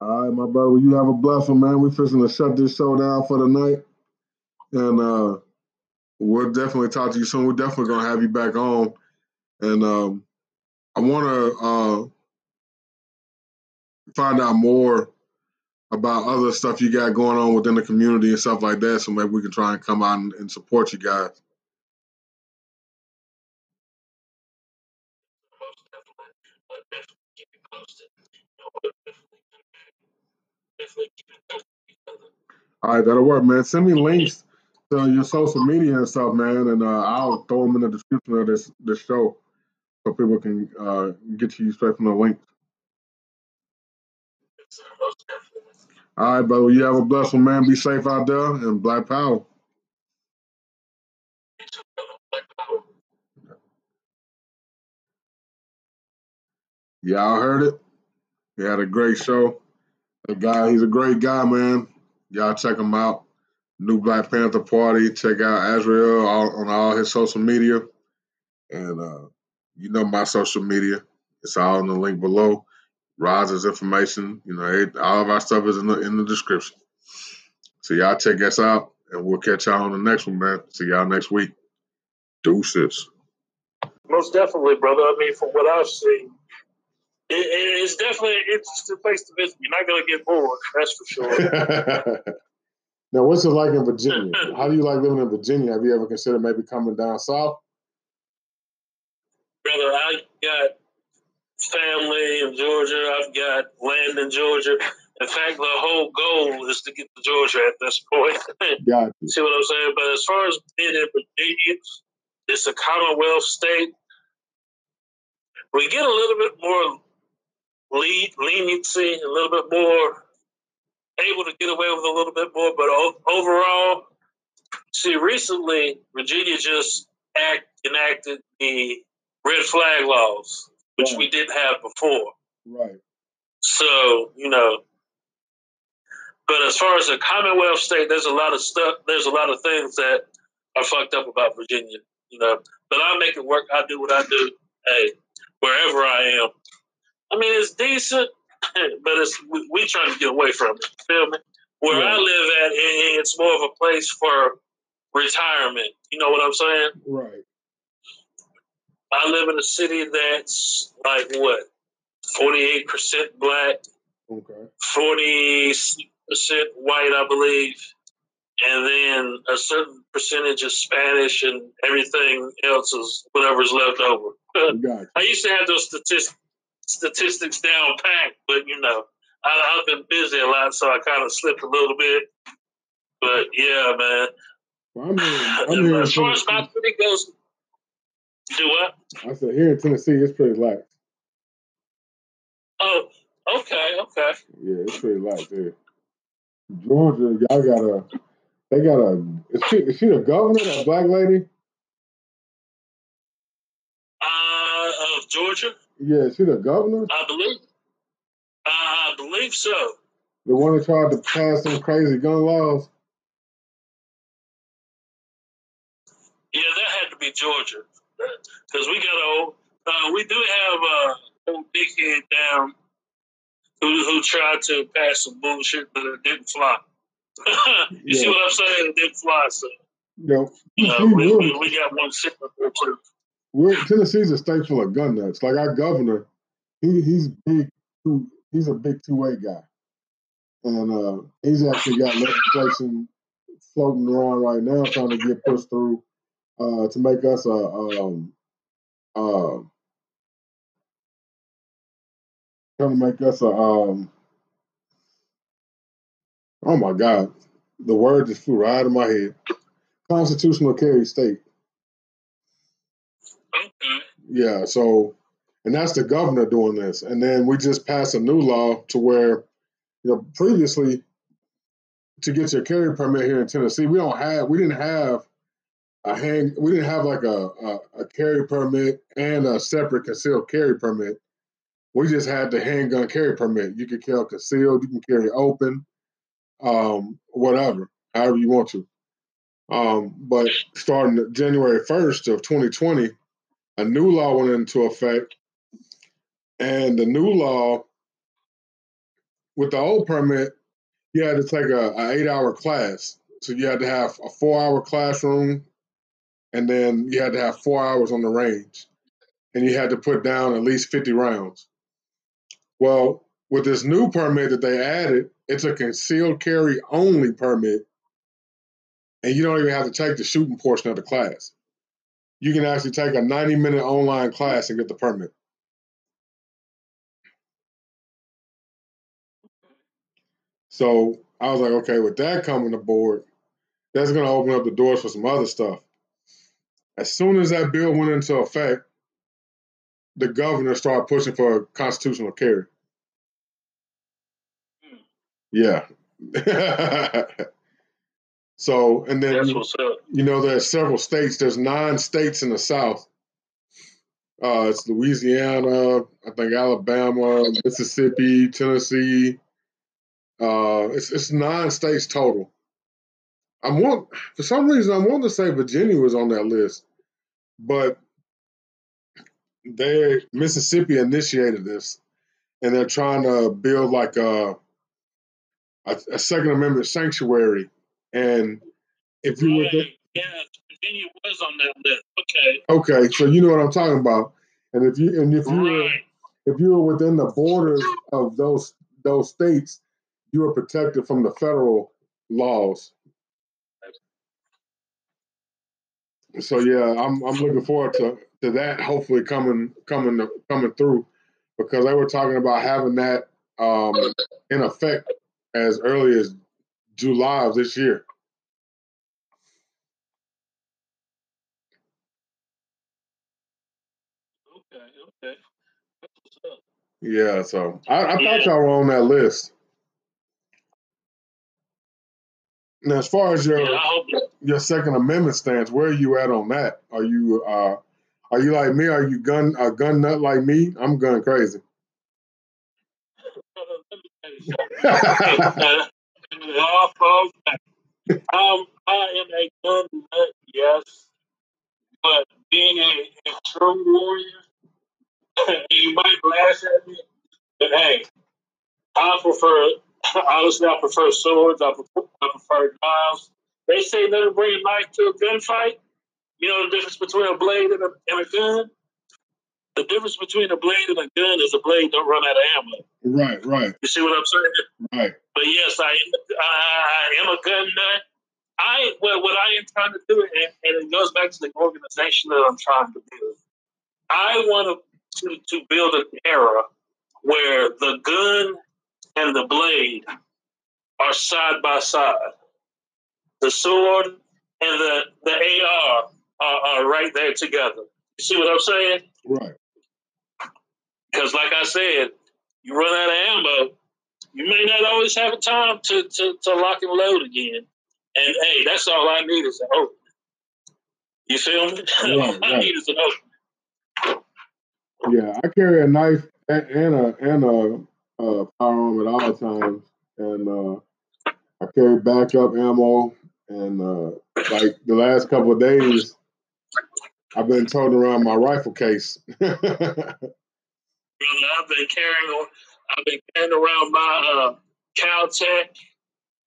All right, my brother. You have a blessing, man. We're fixing to shut this show down for the night, and uh, we'll definitely talk to you soon. We're definitely gonna have you back on, and um, I want to uh, find out more about other stuff you got going on within the community and stuff like that. So maybe we can try and come out and, and support you guys. All right, that'll work, man. Send me links to your social media and stuff, man, and uh, I'll throw them in the description of this this show so people can uh, get to you straight from the link. All right, brother. You have a blessed one, man. Be safe out there and Black Power. Y'all heard it. He had a great show. The guy, he's a great guy, man. Y'all check him out. New Black Panther Party. Check out Azrael on all his social media. And uh, you know my social media. It's all in the link below. Roz's information. You know, all of our stuff is in the in the description. So y'all check us out, and we'll catch y'all on the next one, man. See y'all next week. Deuces. Most definitely, brother. I mean, from what I've seen, it, it's definitely an interesting place to visit. You're not going to get bored, that's for sure. [laughs] now, what's it like in Virginia? How do you like living in Virginia? Have you ever considered maybe coming down south? Brother, I got family in Georgia. I've got land in Georgia. In fact, the whole goal is to get to Georgia at this point. [laughs] Got you. See what I'm saying? But as far as being in Virginia, it's a Commonwealth state. We get a little bit more lead, leniency, a little bit more able to get away with a little bit more. But overall, see, recently Virginia just act, enacted the red flag laws, which right. we didn't have before. Right. So you know, but as far as a Commonwealth state, there's a lot of stuff. There's a lot of things that are fucked up about Virginia. You know, but I make it work. I do what I do. Hey, wherever I am. I mean, it's decent, [clears throat] but it's we, we trying to get away from it. Feel me? Where yeah. I live at, it, it's more of a place for retirement. You know what I'm saying? Right. I live in a city that's like what, forty eight percent black, okay, forty percent white, I believe, and then a certain percentage of Spanish, and everything else is whatever's left over. [laughs] I used to have those statistics statistics down packed, but you know, I, have been busy a lot, so I kind of slipped a little bit. But yeah, man. Well, I'm here [sighs] as far as my city goes, do what? I said here in Tennessee, it's pretty light. Oh, okay, okay. Yeah, it's pretty light there. Georgia, y'all got a, they got a, is she, is she the governor, that black lady? Uh, of Georgia? Yeah, is she the governor? I believe. I believe so. The one that tried to pass some crazy gun laws? Yeah, that had to be Georgia. Because we got a, uh, we do have a old dickhead down who, who tried to pass some bullshit, but it didn't fly. [laughs] you yeah. see what I'm saying? It didn't fly, so. Yep. Uh, [laughs] we, we, we, got one sitting there too. We're, Tennessee's a state full of gun nuts. Like our governor, he he's big. He's a big two way guy, and uh, he's actually got legislation floating around right now trying to get pushed through uh, to make us a um, uh, trying to make us a um, oh my god, the word just flew right out of my head. Constitutional carry state. Okay. Yeah, so and that's the governor doing this. And then we just passed a new law to where, you know, previously to get your carry permit here in Tennessee, we don't have we didn't have a hang we didn't have like a, a, a carry permit and a separate concealed carry permit. We just had the handgun carry permit. You can carry concealed, you can carry open, um, whatever, however you want to. Um, but starting January 1st of 2020, a new law went into effect, and the new law with the old permit, you had to take a, a eight hour class. So you had to have a four hour classroom, and then you had to have four hours on the range, and you had to put down at least fifty rounds. Well, with this new permit that they added, it's a concealed carry only permit, and you don't even have to take the shooting portion of the class you can actually take a 90 minute online class and get the permit. So I was like, okay, with that coming aboard, that's going to open up the doors for some other stuff. As soon as that bill went into effect, the governor started pushing for a constitutional carry. Yeah. [laughs] so, and then, you, you know, there's several states. There's nine states in the South. Uh, it's Louisiana, I think Alabama, Mississippi, Tennessee. Uh, it's it's nine states total. I want for some reason I want to say Virginia was on that list, but they Mississippi initiated this, and they're trying to build like a a, a Second Amendment sanctuary. And if you right. were, yeah, Virginia was on that list. Okay. Okay, so you know what I'm talking about. And if you and if you right. were if you were within the borders of those those states, you are protected from the federal laws. So yeah, I'm I'm looking forward to to that hopefully coming coming coming through because they were talking about having that um, in effect as early as July of this year. Okay, okay. Yeah, so I, I thought y'all were on that list. Now, as far as your your Second Amendment stance, where are you at on that? Are you uh, are you like me? Are you gun a gun nut like me? I'm gun crazy. [laughs] um, I am a gun nut, yes, but being a, a true warrior, [laughs] you might laugh at me, but hey, I prefer honestly, I prefer swords. I prefer, I prefer knives. They say never bring a knife to a gunfight. You know the difference between a blade and a, and a gun? The difference between a blade and a gun is a blade don't run out of ammo. Right, right. You see what I'm saying? Right. But yes, I am, I am a gun nut. I well, what I am trying to do, and, and it goes back to the organization that I'm trying to build. I want to, to build an era where the gun and the blade are side by side. The sword and the, the AR are, are right there together. You see what I'm saying? Right. Because, like I said, you run out of ammo, you may not always have a time to, to, to lock and load again. And hey, that's all I need is an open. You feel me? [laughs] Right, I need is an open. Yeah, I carry a knife and a and a uh, firearm at all times, and uh, I carry backup ammo. And uh, like the last couple of days, I've been toting around my rifle case. [laughs] I've been carrying, I've been carrying around my uh, Kel-Tec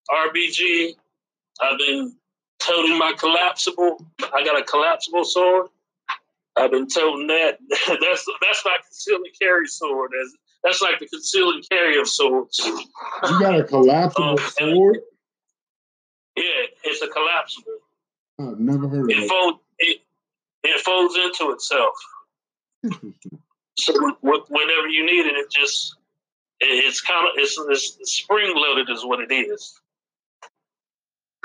RBG. I've been toting my collapsible. I got a collapsible sword. I've been toting that. [laughs] that's that's my concealed carry sword. As that's like the conceal and carry of swords. You got a collapsible um, sword? Yeah, it's a collapsible. I've never heard of it. Fold, it, it folds into itself. so whenever you need it, it just it, it's kind of it's, it's spring loaded is what it is.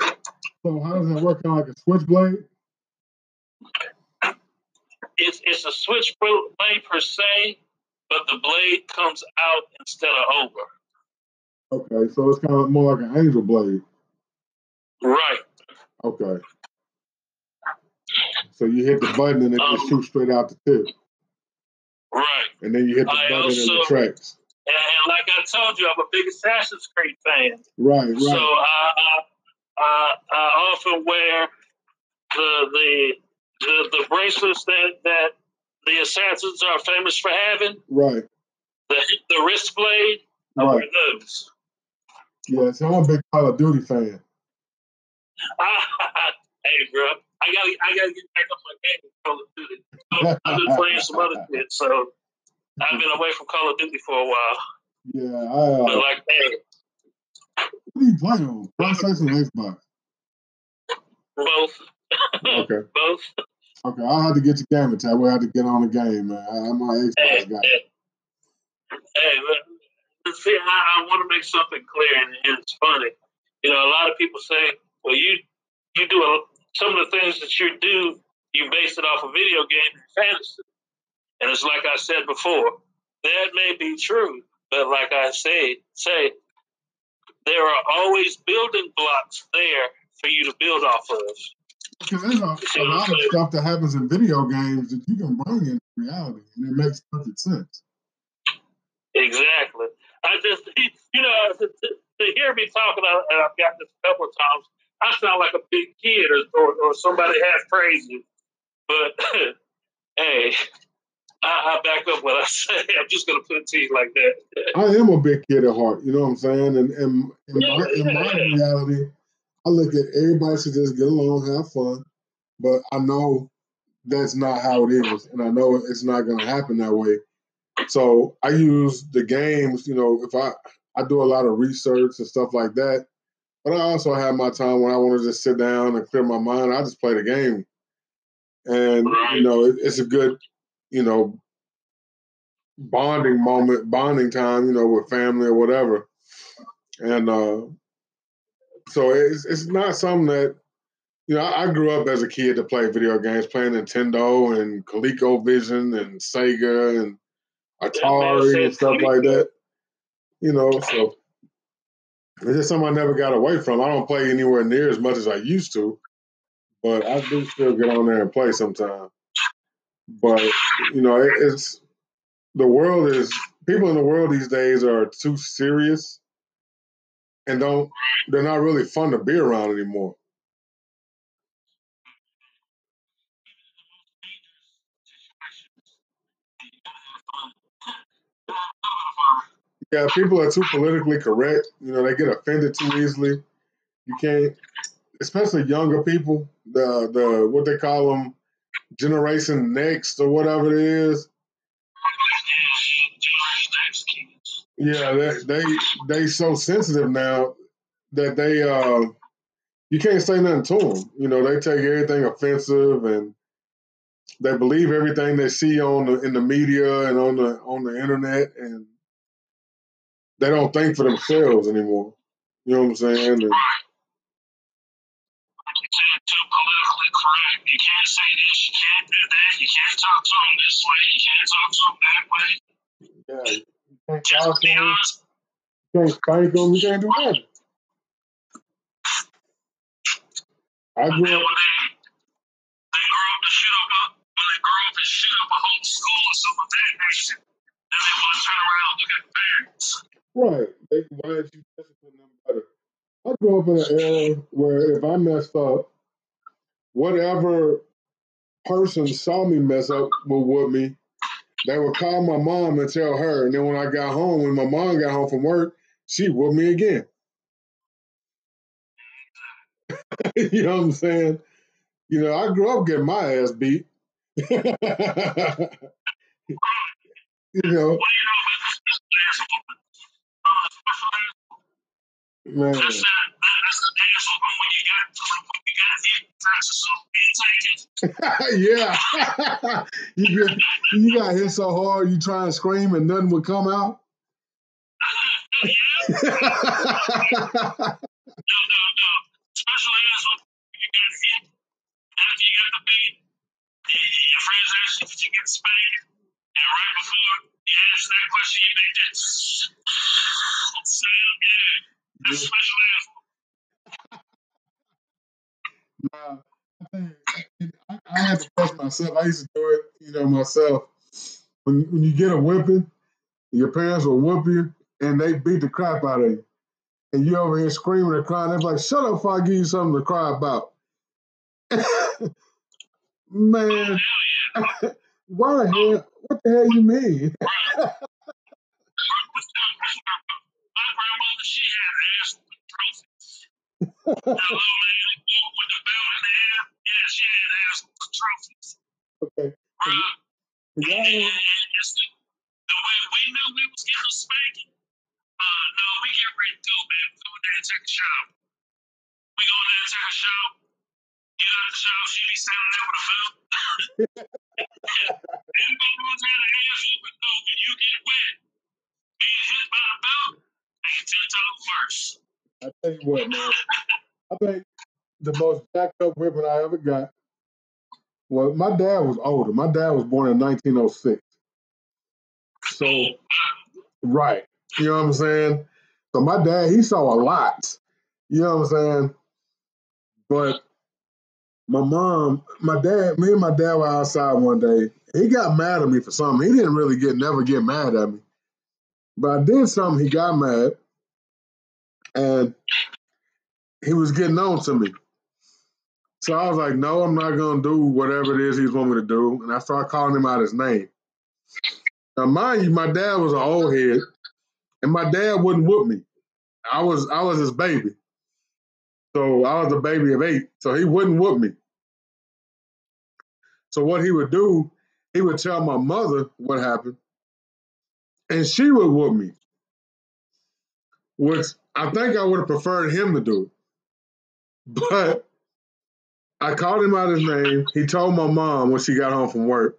So how does that work? Kind of like a switchblade? It's it's a switchblade per se, but the blade comes out instead of over. Okay, so it's kind of more like an angel blade. Right. Okay. So you hit the button and it um, just shoots straight out the tip. Right. And then you hit the I button also, and it tracks. And like I told you, I'm a big Assassin's Creed fan. Right, right. So I, I, I often wear the the the, the bracelets that, that the assassins are famous for having. Right. The the wrist blade. Right. those. Yeah, so I'm a big Call of Duty fan. [laughs] hey, bro, I gotta I gotta get back on my game with Call of Duty. I've been [laughs] playing some other shit, so I've been away from Call of Duty for a while. Yeah, I. Uh, but like, hey, what are you playing on? PlayStation or Xbox? Both. [laughs] Okay. Both. Okay, I'll have to get your gamertag. We'll have to get on the game, man. I, am my Xbox hey, guy. Hey, hey see, I, I want to make something clear, and, and it's funny. You know, a lot of people say, "Well, you you do a, some of the things that you do, you base it off a video game and fantasy." And it's like I said before, that may be true, but like I say, say there are always building blocks there for you to build off of. Because there's a, a lot of stuff that happens in video games that you can bring into reality, and it makes perfect sense. Exactly. I just, [laughs] you know, to, to, hear me talking, and I've got this a couple of times, I sound like a big kid or, or, or somebody half crazy. But [laughs] hey, I, I, back up what I [laughs] say. I'm just going to put it to you like that. I am a big kid at heart. You know what I'm saying? And, and in, yeah, my, in my reality, I look at everybody should just get along, have fun. But I know that's not how it is, and I know it's not going to happen that way. So I use the games. You know, if I I do a lot of research and stuff like that, but I also have my time when I want to just sit down and clear my mind. I just play the game, and you know, it, it's a good, you know, bonding moment, bonding time. You know, with family or whatever, and uh, so it's it's not something that you know. I, I, grew up as a kid to play video games, playing Nintendo and ColecoVision and Sega and Atari and stuff like that. You know, [laughs] so it's just something I never got away from. I don't play anywhere near as much as I used to, but I do still get on there and play sometimes. But you know, it, it's the world is people in the world these days are too serious and don't they're not really fun to be around anymore. Yeah, people are too politically correct. You know, they get offended too easily. You can't, especially younger people. The the what they call them, Generation Next or whatever it is. Yeah, they they they so sensitive now that they uh you can't say nothing to them. You know, they take everything offensive and they believe everything they see on the in the media and on the on the internet and they don't think for themselves anymore. You know what I'm saying? And, too politically correct. You can't say this, you can't do that, you can't talk to them this way, you can't talk to them that way. Yeah, talk to them. You can't spank them, you can't do nothing. I grew up. They, they grow up to shoot up a, when they grow up and shoot up a whole school or something of that nation, and they want to turn around and look at parents. Right. They, why did you discipline them better? I grew up in an era where if I messed up, whatever person saw me mess up would whoop me. They would call my mom and tell her. And then when I got home, when my mom got home from work, she whooped me again. [laughs] you know what I'm saying? You know, I grew up getting my ass beat. [laughs] you know. Man. That's, that's when you got, when you got hit [laughs] yeah. [laughs] you, get, you got hit so hard, you try and scream and nothing would come out. [laughs] no, no, no. Especially as you got hit after you got the beat. Your friends ask you, did you get spanked? And right before you ask that question, you make that sound That's Nah, I, I had to trust myself. I used to do it, you know, myself. When when you get a whipping, your parents will whoop you, and they beat the crap out of you, and you over here screaming and crying. They're like, "Shut up! If I give you something to cry about." [laughs] Man, [laughs] why the hell? What the hell you mean? she had ass trophies. The little with the belt in the air, yeah, she had ass trophies. Okay. Yeah. And, and, the way we knew we was getting spanking, uh, no, we get ready to go, man. We go there and take a shower. We go there and take a shower. Get out the shower, she be standing there with a belt. Everybody was trying to ask you, but no, when you get wet, being hit by a belt, I tell you what, man. [laughs] I think the most jacked up whipping I ever got. Well, my dad was older. My dad was born in 1906. So, right. You know what I'm saying? So my dad, he saw a lot. You know what I'm saying? But my mom, my dad, me and my dad were outside one day. He got mad at me for something. He didn't really get never get mad at me. But I did something, he got mad. And he was getting on to me. So I was like, no, I'm not gonna do whatever it is he's want me to do. And I started calling him out his name. Now mind you, my dad was an old head, and my dad wouldn't whoop me. I was I was his baby. So I was a baby of eight. So he wouldn't whoop me. So what he would do, he would tell my mother what happened, and she would whoop me. Which I think I would have preferred him to do. But I called him out his name. He told my mom when she got home from work.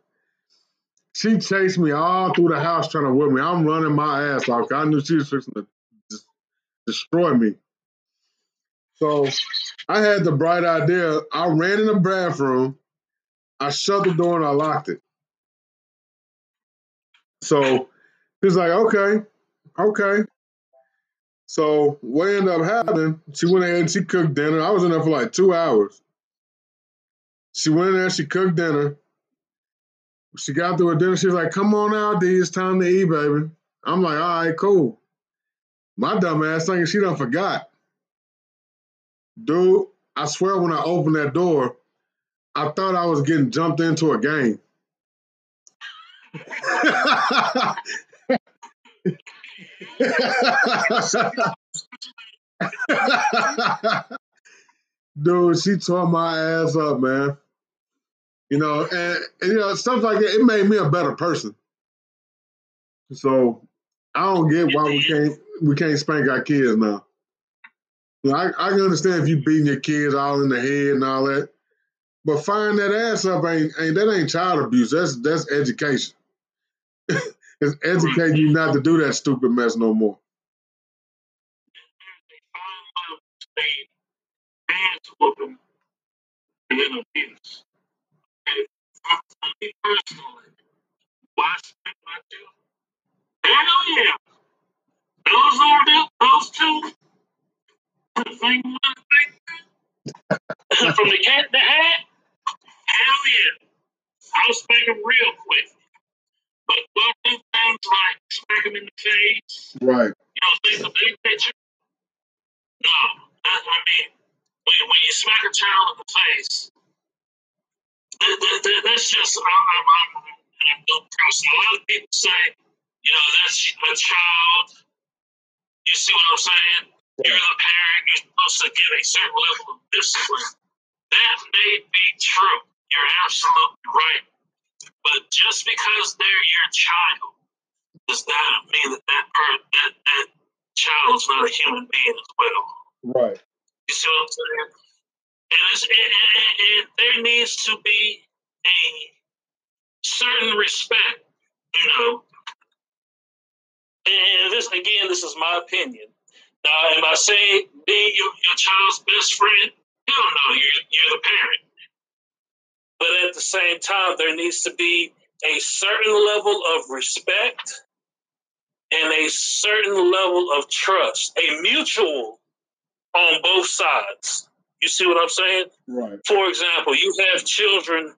She chased me all through the house trying to whip me. I'm running my ass off. I knew she was fixing to destroy me. So I had the bright idea. I ran in the bathroom. I shut the door and I locked it. So he's like, okay, okay. So what ended up happening, she went ahead and she cooked dinner. I was in there for like two hours. She went in there, she cooked dinner. She got through her dinner. She was like, come on out, D. It's time to eat, baby. I'm like, all right, cool. My dumb ass thinking she done forgot. Dude, I swear when I opened that door, I thought I was getting jumped into a game. [laughs] [laughs] Dude, she tore my ass up, man. You know, and, and, you know, stuff like that, it made me a better person. So I don't get why we can't we can't spank our kids now. You know, I, I can understand if you beating your kids all in the head and all that. But firing that ass up ain't, ain't that ain't child abuse. That's that's education. [laughs] it's educating you not to do that stupid mess no more. Me personally, my Hell yeah. Those are the, those two. From the cat to hat. Hell yeah. I'll smack them real quick. But don't do things like smack them in the face. Right. You know, think the big picture. No. That, I mean, when, when you smack a child in the face, that's just I'm, I'm, I'm, I'm no person. A lot of people say, you know, that's a child. You see what I'm saying? You're the parent. You're supposed to give a certain level of discipline. That may be true. You're absolutely right. But just because they're your child does not mean that that, part, that, that child is not a human being as well. Right. You see what I'm saying? And, and there needs to be a certain respect, you know. And this again, this is my opinion. Now, am I saying being your, your child's best friend? Hell no, you're, you're the parent. But at the same time, there needs to be a certain level of respect and a certain level of trust, a mutual on both sides. You see what I'm saying? Right. For example, you have children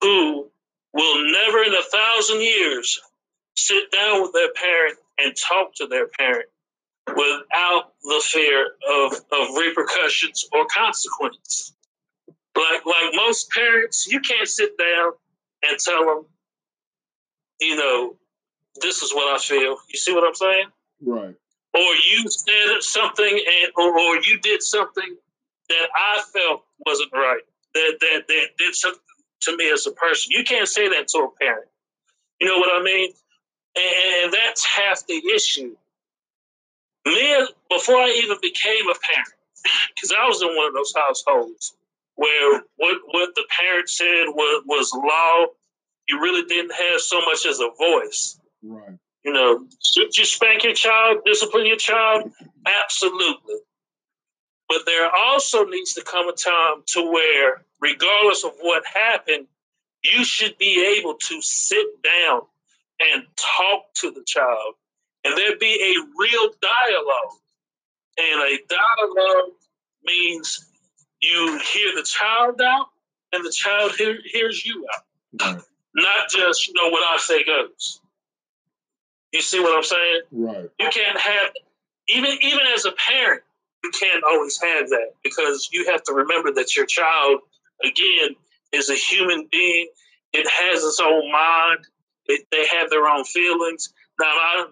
who will never in a thousand years sit down with their parent and talk to their parent without the fear of, of repercussions or consequences. Like like most parents, you can't sit down and tell them, you know, this is what I feel. You see what I'm saying? Right. Or you said something and or, or you did something that I felt wasn't right. That that that did something to me as a person. You can't say that to a parent. You know what I mean? And that's half the issue. Me, before I even became a parent, [laughs] because I was in one of those households where what what the parent said was, was law. You really didn't have so much as a voice. Right. You know, should you spank your child, discipline your child? Absolutely. But there also needs to come a time to where, regardless of what happened, you should be able to sit down and talk to the child, and there be a real dialogue. And a dialogue means you hear the child out, and the child hear, hears you out. Right. Not just you know what I say goes. You see what I'm saying? Right. You can't have even even as a parent, you can't always have that because you have to remember that your child again is a human being. It has its own mind. It, they have their own feelings. Now, I'm,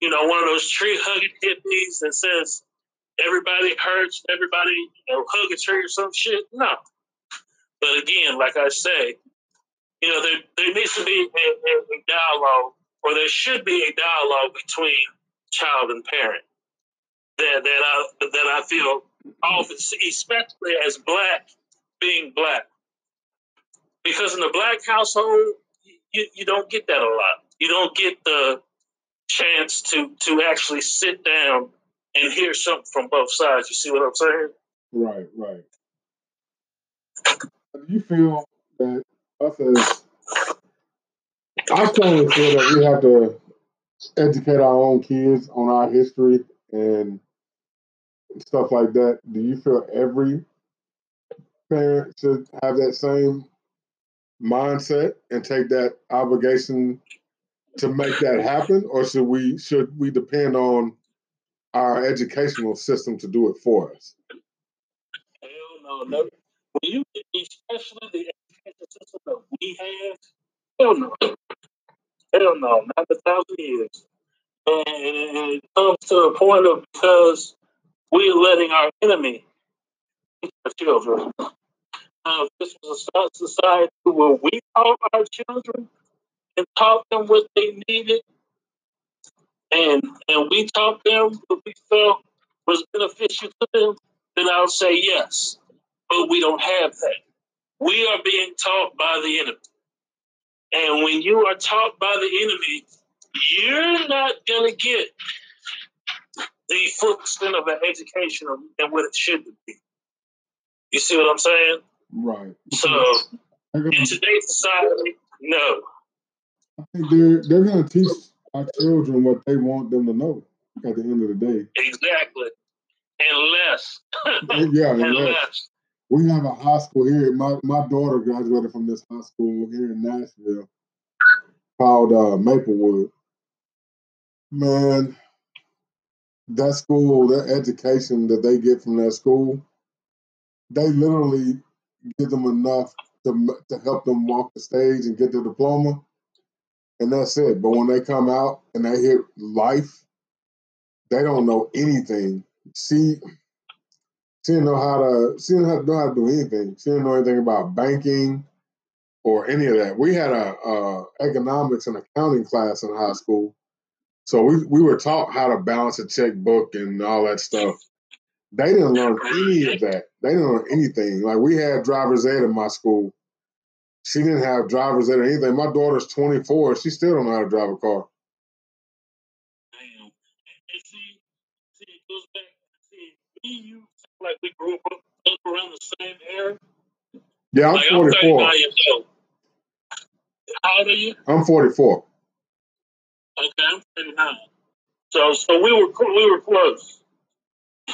you know, one of those tree hugging hippies that says everybody hurts, everybody you know, hug a tree or some shit. No. But again, like I say, you know, there, there needs to be a, a dialogue, or there should be a dialogue between child and parent that that I that I feel often, especially as black, being black, because in the black household, you, you don't get that a lot. You don't get the chance to to actually sit down and hear something from both sides. You see what I'm saying? Right, right. Do you feel that us as I strongly feel that we have to educate our own kids on our history and stuff like that. Do you feel every parent should have that same mindset and take that obligation to make that happen, or should we should we depend on our educational system to do it for us? Hell no, no. When you, especially the education system that we have, hell no, hell no, not a thousand years. And, and it comes to a point of because we're letting our enemy teach our children. Uh, this was a society where we taught our children and taught them what they needed, and and we taught them what we felt was beneficial to them, then I'll say yes. But we don't have that. We are being taught by the enemy. And when you are taught by the enemy, you're not going to get the full extent of an education and what it should be. You see what I'm saying? Right. So in today's society, no. I think they're they're going to teach our children what they want them to know at the end of the day. Exactly. Unless. [laughs] yeah, unless. We have a high school here. My my daughter graduated from this high school here in Nashville called uh, Maplewood. Man, that school, that education that they get from that school, they literally give them enough to to help them walk the stage and get their diploma, and that's it. But when they come out and they hit life, they don't know anything. She she didn't know how to she didn't know how to do anything. She didn't know anything about banking or any of that. We had a, a economics and accounting class in high school, so we we were taught how to balance a checkbook and all that stuff. They didn't learn any of that. They didn't learn anything. Like we had driver's ed in my school. She didn't have driver's ed or anything. My daughter's 24. She still don't know how to drive a car. Damn. And see, see, it goes back. See, me you like we grew up, up around the same era. Yeah, I'm like, 44. I'm How old are you? I'm 44. Okay, I'm 39. So, so we were we were close.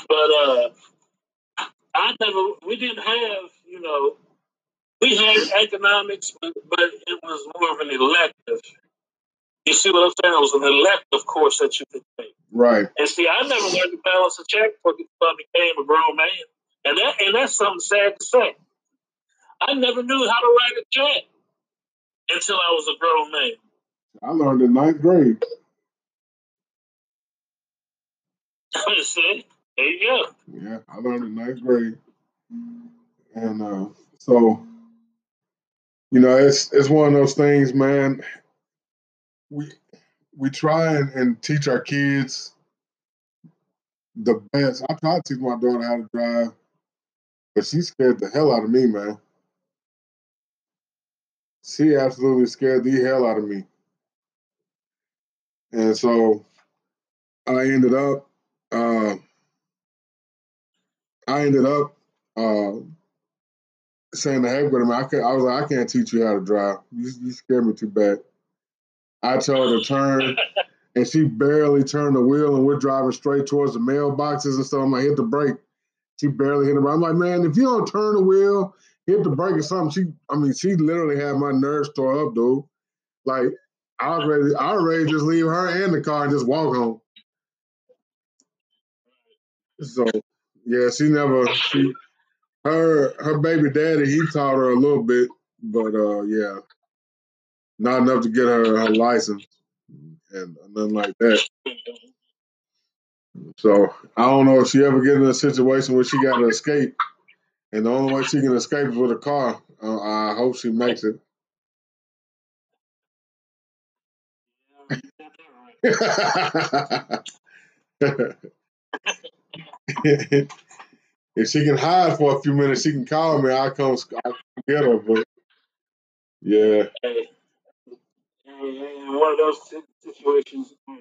But uh, I never, we didn't have, you know, we had economics, but, but it was more of an elective. You see what I'm saying? It was an elective course that you could take. Right. And see, I never learned to balance a checkbook until I became a grown man. And that and that's something sad to say. I never knew how to write a check until I was a grown man. I learned in ninth grade. [laughs] see? There you go. Yeah, I learned in ninth grade, and uh, so you know, it's it's one of those things, man. We we try and, and teach our kids the best. I try to teach my daughter how to drive, but she scared the hell out of me, man. She absolutely scared the hell out of me. And so I ended up uh, I ended up uh, saying the heck with him. I could, I was like, I can't teach you how to drive. You, you scare me too bad. I told her to turn, [laughs] and she barely turned the wheel, and we're driving straight towards the mailboxes and stuff. I'm like, hit the brake. She barely hit the brake. I'm like, man, if you don't turn the wheel, hit the brake or something. She, I mean, she literally had my nerves tore up, dude. Like, I was ready, I was ready to just leave her in the car and just walk home. So, yeah, she never, she, her, her baby daddy, he taught her a little bit, but uh, yeah, not enough to get her her license and nothing like that. So I don't know if she ever get in a situation where she got to escape, and the only way she can escape is with a car. Uh, I hope she makes it. [laughs] if she can hide for a few minutes, she can call me. I'll come, I'll come get her. But yeah. Hey, in one of those situations, as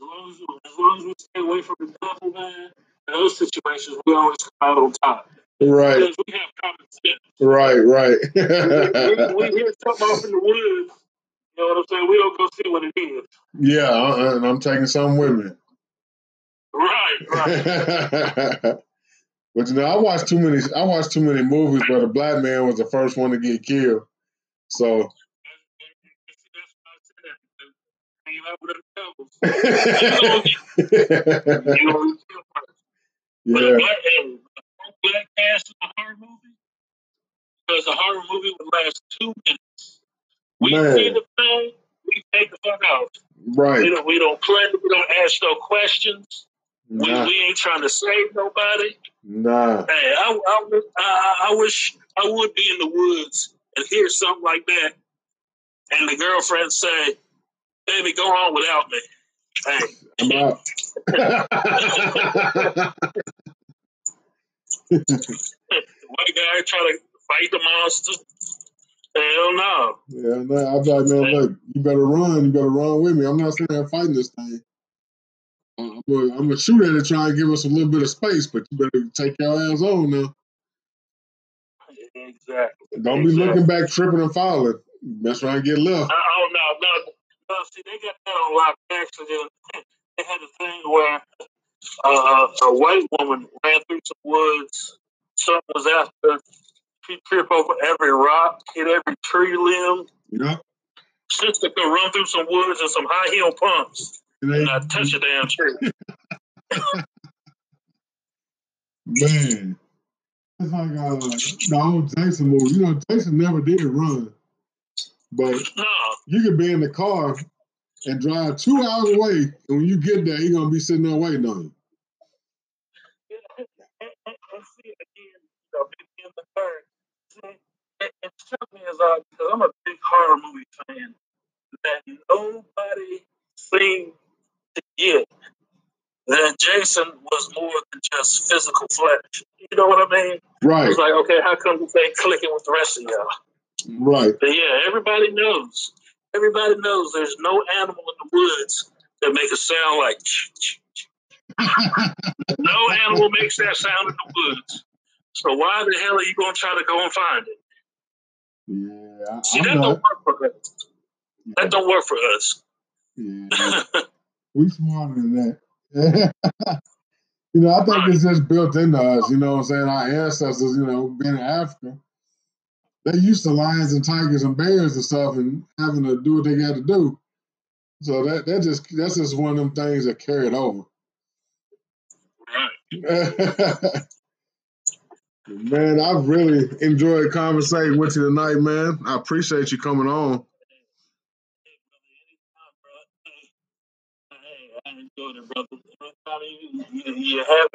long as, as long as we stay away from the devil, man, in those situations, we always come out on top. Right. Because we have common sense. Right, right. we, we hear something off in the woods, you know what I'm saying? We don't go see what it is. yeah, uh, and I'm taking some with me. Right, right. [laughs] but you know, I watched too many. I watched too many movies where the black man was the first one to get killed. So [laughs] yeah, black, a black a horror movie, because a horror movie would last two minutes. We see the film, we take the fuck out. Right. We don't, we don't play, we don't ask no questions. We, we ain't trying to save nobody. Nah. Hey, I, I, wish- I, I wish I would be in the woods and hear something like that, and the girlfriend say, "Baby, go on without me." Hey, I'm out. [laughs] white guy try to fight the monster. Hell no. yeah, no, I'm like, man, look, you better run. You better run with me. I'm not sitting there fighting this thing. I'm gonna, I'm gonna shoot at it, try and give us a little bit of space, but you better take your ass on now. Exactly. Don't be Exactly. looking back, tripping and falling. Around, and get left. Oh no, no, no. See, they got that on lock. Actually, they had a thing where uh, a white woman ran through some woods. Something was after. her. She tripped over every rock, hit every tree limb. Yeah, Sister could run through some woods in some high heel pumps it and ain't, not touch a damn tree. man. It's like uh, the old Jason movie. You know, Jason never did run, but No, you could be in the car and drive two hours away, and when you get there, he's gonna be sitting there waiting on you. and, and, and see again, you know, maybe in the third. See, it, it struck me as odd because I'm a big horror movie fan that nobody seemed get that Jason was more than just physical flesh. You know what I mean? Right, It's like, okay, how come this ain't clicking with the rest of y'all? right. But yeah, everybody knows. Everybody knows there's no animal in the woods that make a sound like. no animal makes that sound in the woods. So why the hell are you gonna try to go and find it? Yeah, See, that don't work for us. That don't work for us. Yeah, [laughs] we smarter than that. [laughs] you know, I think it's just built into us. You know what I'm saying? Our ancestors, you know, being in Africa, they used to lions and tigers and bears and stuff, and having to do what they got to do. So that that just that's just one of them things that carried over. right. [laughs] man, I've really enjoyed conversating with you tonight, man. I appreciate you coming on. Hey, brother, anytime, bro. Hey, hey, I you, you, you have